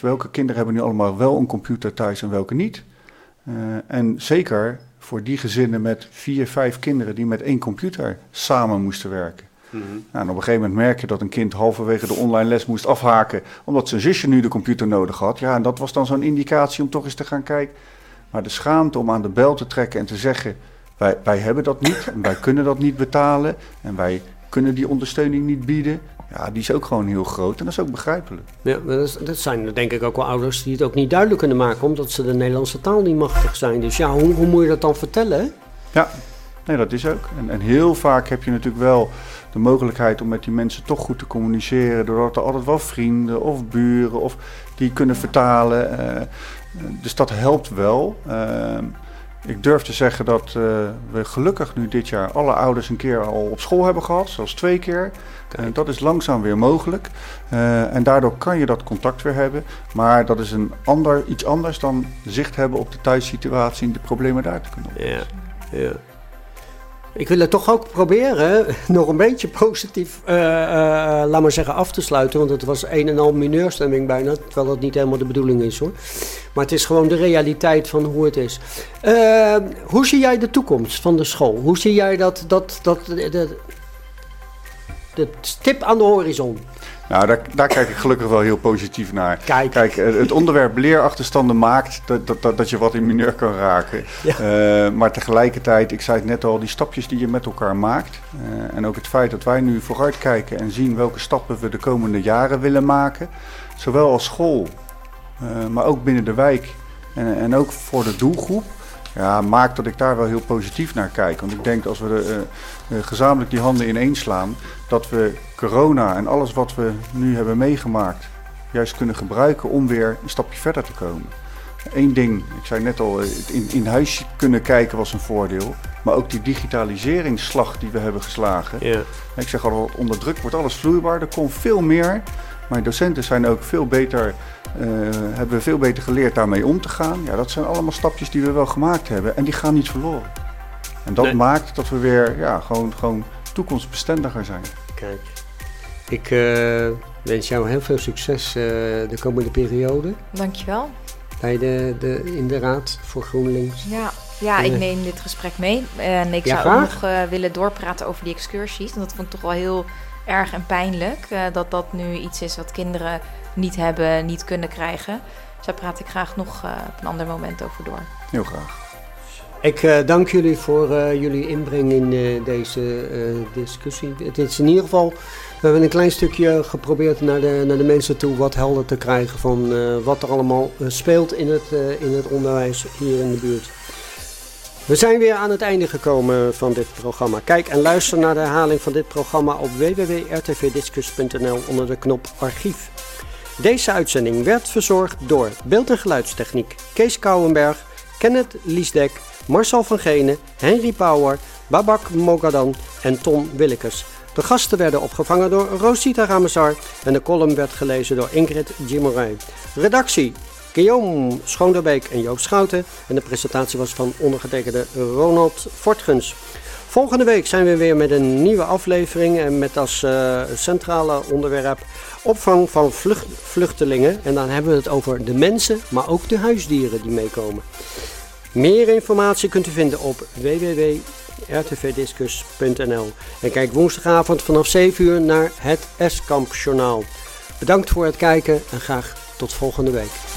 welke kinderen hebben nu allemaal wel een computer thuis en welke niet. en zeker voor die gezinnen met vier, vijf kinderen die met één computer samen moesten werken. Mhm. nou, en op een gegeven moment merk je dat een kind halverwege de online les moest afhaken, omdat zijn zusje nu de computer nodig had. Ja, en dat was dan zo'n indicatie om toch eens te gaan kijken. Maar de schaamte om aan de bel te trekken en te zeggen: wij, wij hebben dat niet, en wij kunnen dat niet betalen, en wij kunnen die ondersteuning niet bieden. Ja, die is ook gewoon heel groot en dat is ook begrijpelijk. Ja, dat, dat zijn denk ik ook wel ouders die het ook niet duidelijk kunnen maken, omdat ze de Nederlandse taal niet machtig zijn. Dus ja, hoe, hoe moet je dat dan vertellen? Ja, nee, dat is ook. En, en heel vaak heb je natuurlijk wel de mogelijkheid om met die mensen toch goed te communiceren, doordat er altijd wel vrienden of buren of die kunnen vertalen. Uh, dus dat helpt wel. Uh, ik durf te zeggen dat uh, we gelukkig nu dit jaar alle ouders een keer al op school hebben gehad, zelfs twee keer. En dat is langzaam weer mogelijk. Uh, en daardoor kan je dat contact weer hebben. Maar dat is een ander, iets anders dan zicht hebben op de thuissituatie en de problemen daar te kunnen oplossen. Ja, ja. Ik wil het toch ook proberen nog een beetje positief, uh, uh, laat maar zeggen, af te sluiten. Want het was een en al mineurstemming bijna. Terwijl dat niet helemaal de bedoeling is hoor. Maar het is gewoon de realiteit van hoe het is. Uh, hoe zie jij de toekomst van de school? Hoe zie jij dat, dat, dat, dat, de stip aan de horizon? Nou, daar, daar, kijk ik gelukkig wel heel positief naar. Kijk, Kijk het onderwerp leerachterstanden maakt dat, dat, dat, dat je wat in mineur kan raken. Ja. Uh, maar tegelijkertijd, ik zei het net al, die stapjes die je met elkaar maakt. Uh, en ook het feit dat wij nu vooruitkijken en zien welke stappen we de komende jaren willen maken. Zowel als school, uh, maar ook binnen de wijk en, en ook voor de doelgroep ja, maakt dat ik daar wel heel positief naar kijk. Want ik denk als we de, gezamenlijk die handen ineen slaan, dat we corona en alles wat we nu hebben meegemaakt, juist kunnen gebruiken om weer een stapje verder te komen. Eén ding, ik zei net al, in, in huis kunnen kijken was een voordeel. Maar ook die digitaliseringsslag die we hebben geslagen. Yeah. Ik zeg al, onder druk wordt alles vloeibaar. Er komt veel meer. Maar docenten zijn ook veel beter uh, hebben veel beter geleerd daarmee om te gaan. Ja, dat zijn allemaal stapjes die we wel gemaakt hebben en die gaan niet verloren. En dat maakt dat we weer ja, gewoon, gewoon toekomstbestendiger zijn. Kijk, ik uh, wens jou heel veel succes uh, de komende periode. Dankjewel. Bij de, de, in de Raad voor GroenLinks. Ja, ja ik neem dit gesprek mee. En ik ja, zou graag. ook nog uh, willen doorpraten over die excursies. Want dat vond ik toch wel heel erg en pijnlijk. dat dat nu iets is wat kinderen niet hebben, niet kunnen krijgen. Dus daar praat ik graag nog uh, op een ander moment over door. Heel graag. Ik uh, dank jullie voor uh, jullie inbreng in deze discussie. Het is in ieder geval, we hebben een klein stukje geprobeerd naar de, naar de mensen toe wat helder te krijgen van wat er allemaal speelt in het, in het onderwijs hier in de buurt. We zijn weer aan het einde gekomen van dit programma. Kijk en luister naar de herhaling van dit programma op www.rtvdiscus.nl onder de knop archief. Deze uitzending werd verzorgd door beeld- en geluidstechniek Kees Kouwenberg, Kenneth Liesdek, Marcel van Genen, Henry Power, Babak Mogadan en Tom Willekes. De gasten werden opgevangen door Rosita Ramazar en de column werd gelezen door Ingrid Gimorij. Redactie Guillaume Schoonderbeek en Joop Schouten en de presentatie was van ondergetekende Ronald Fortgens. Volgende week zijn we weer met een nieuwe aflevering en met als uh, centrale onderwerp opvang van vlucht, vluchtelingen. En dan hebben we het over de mensen, maar ook de huisdieren die meekomen. Meer informatie kunt u vinden op www.rtvdiscus.nl. En kijk woensdagavond vanaf 7 uur naar het S-Kamp Journaal. Bedankt voor het kijken en graag tot volgende week.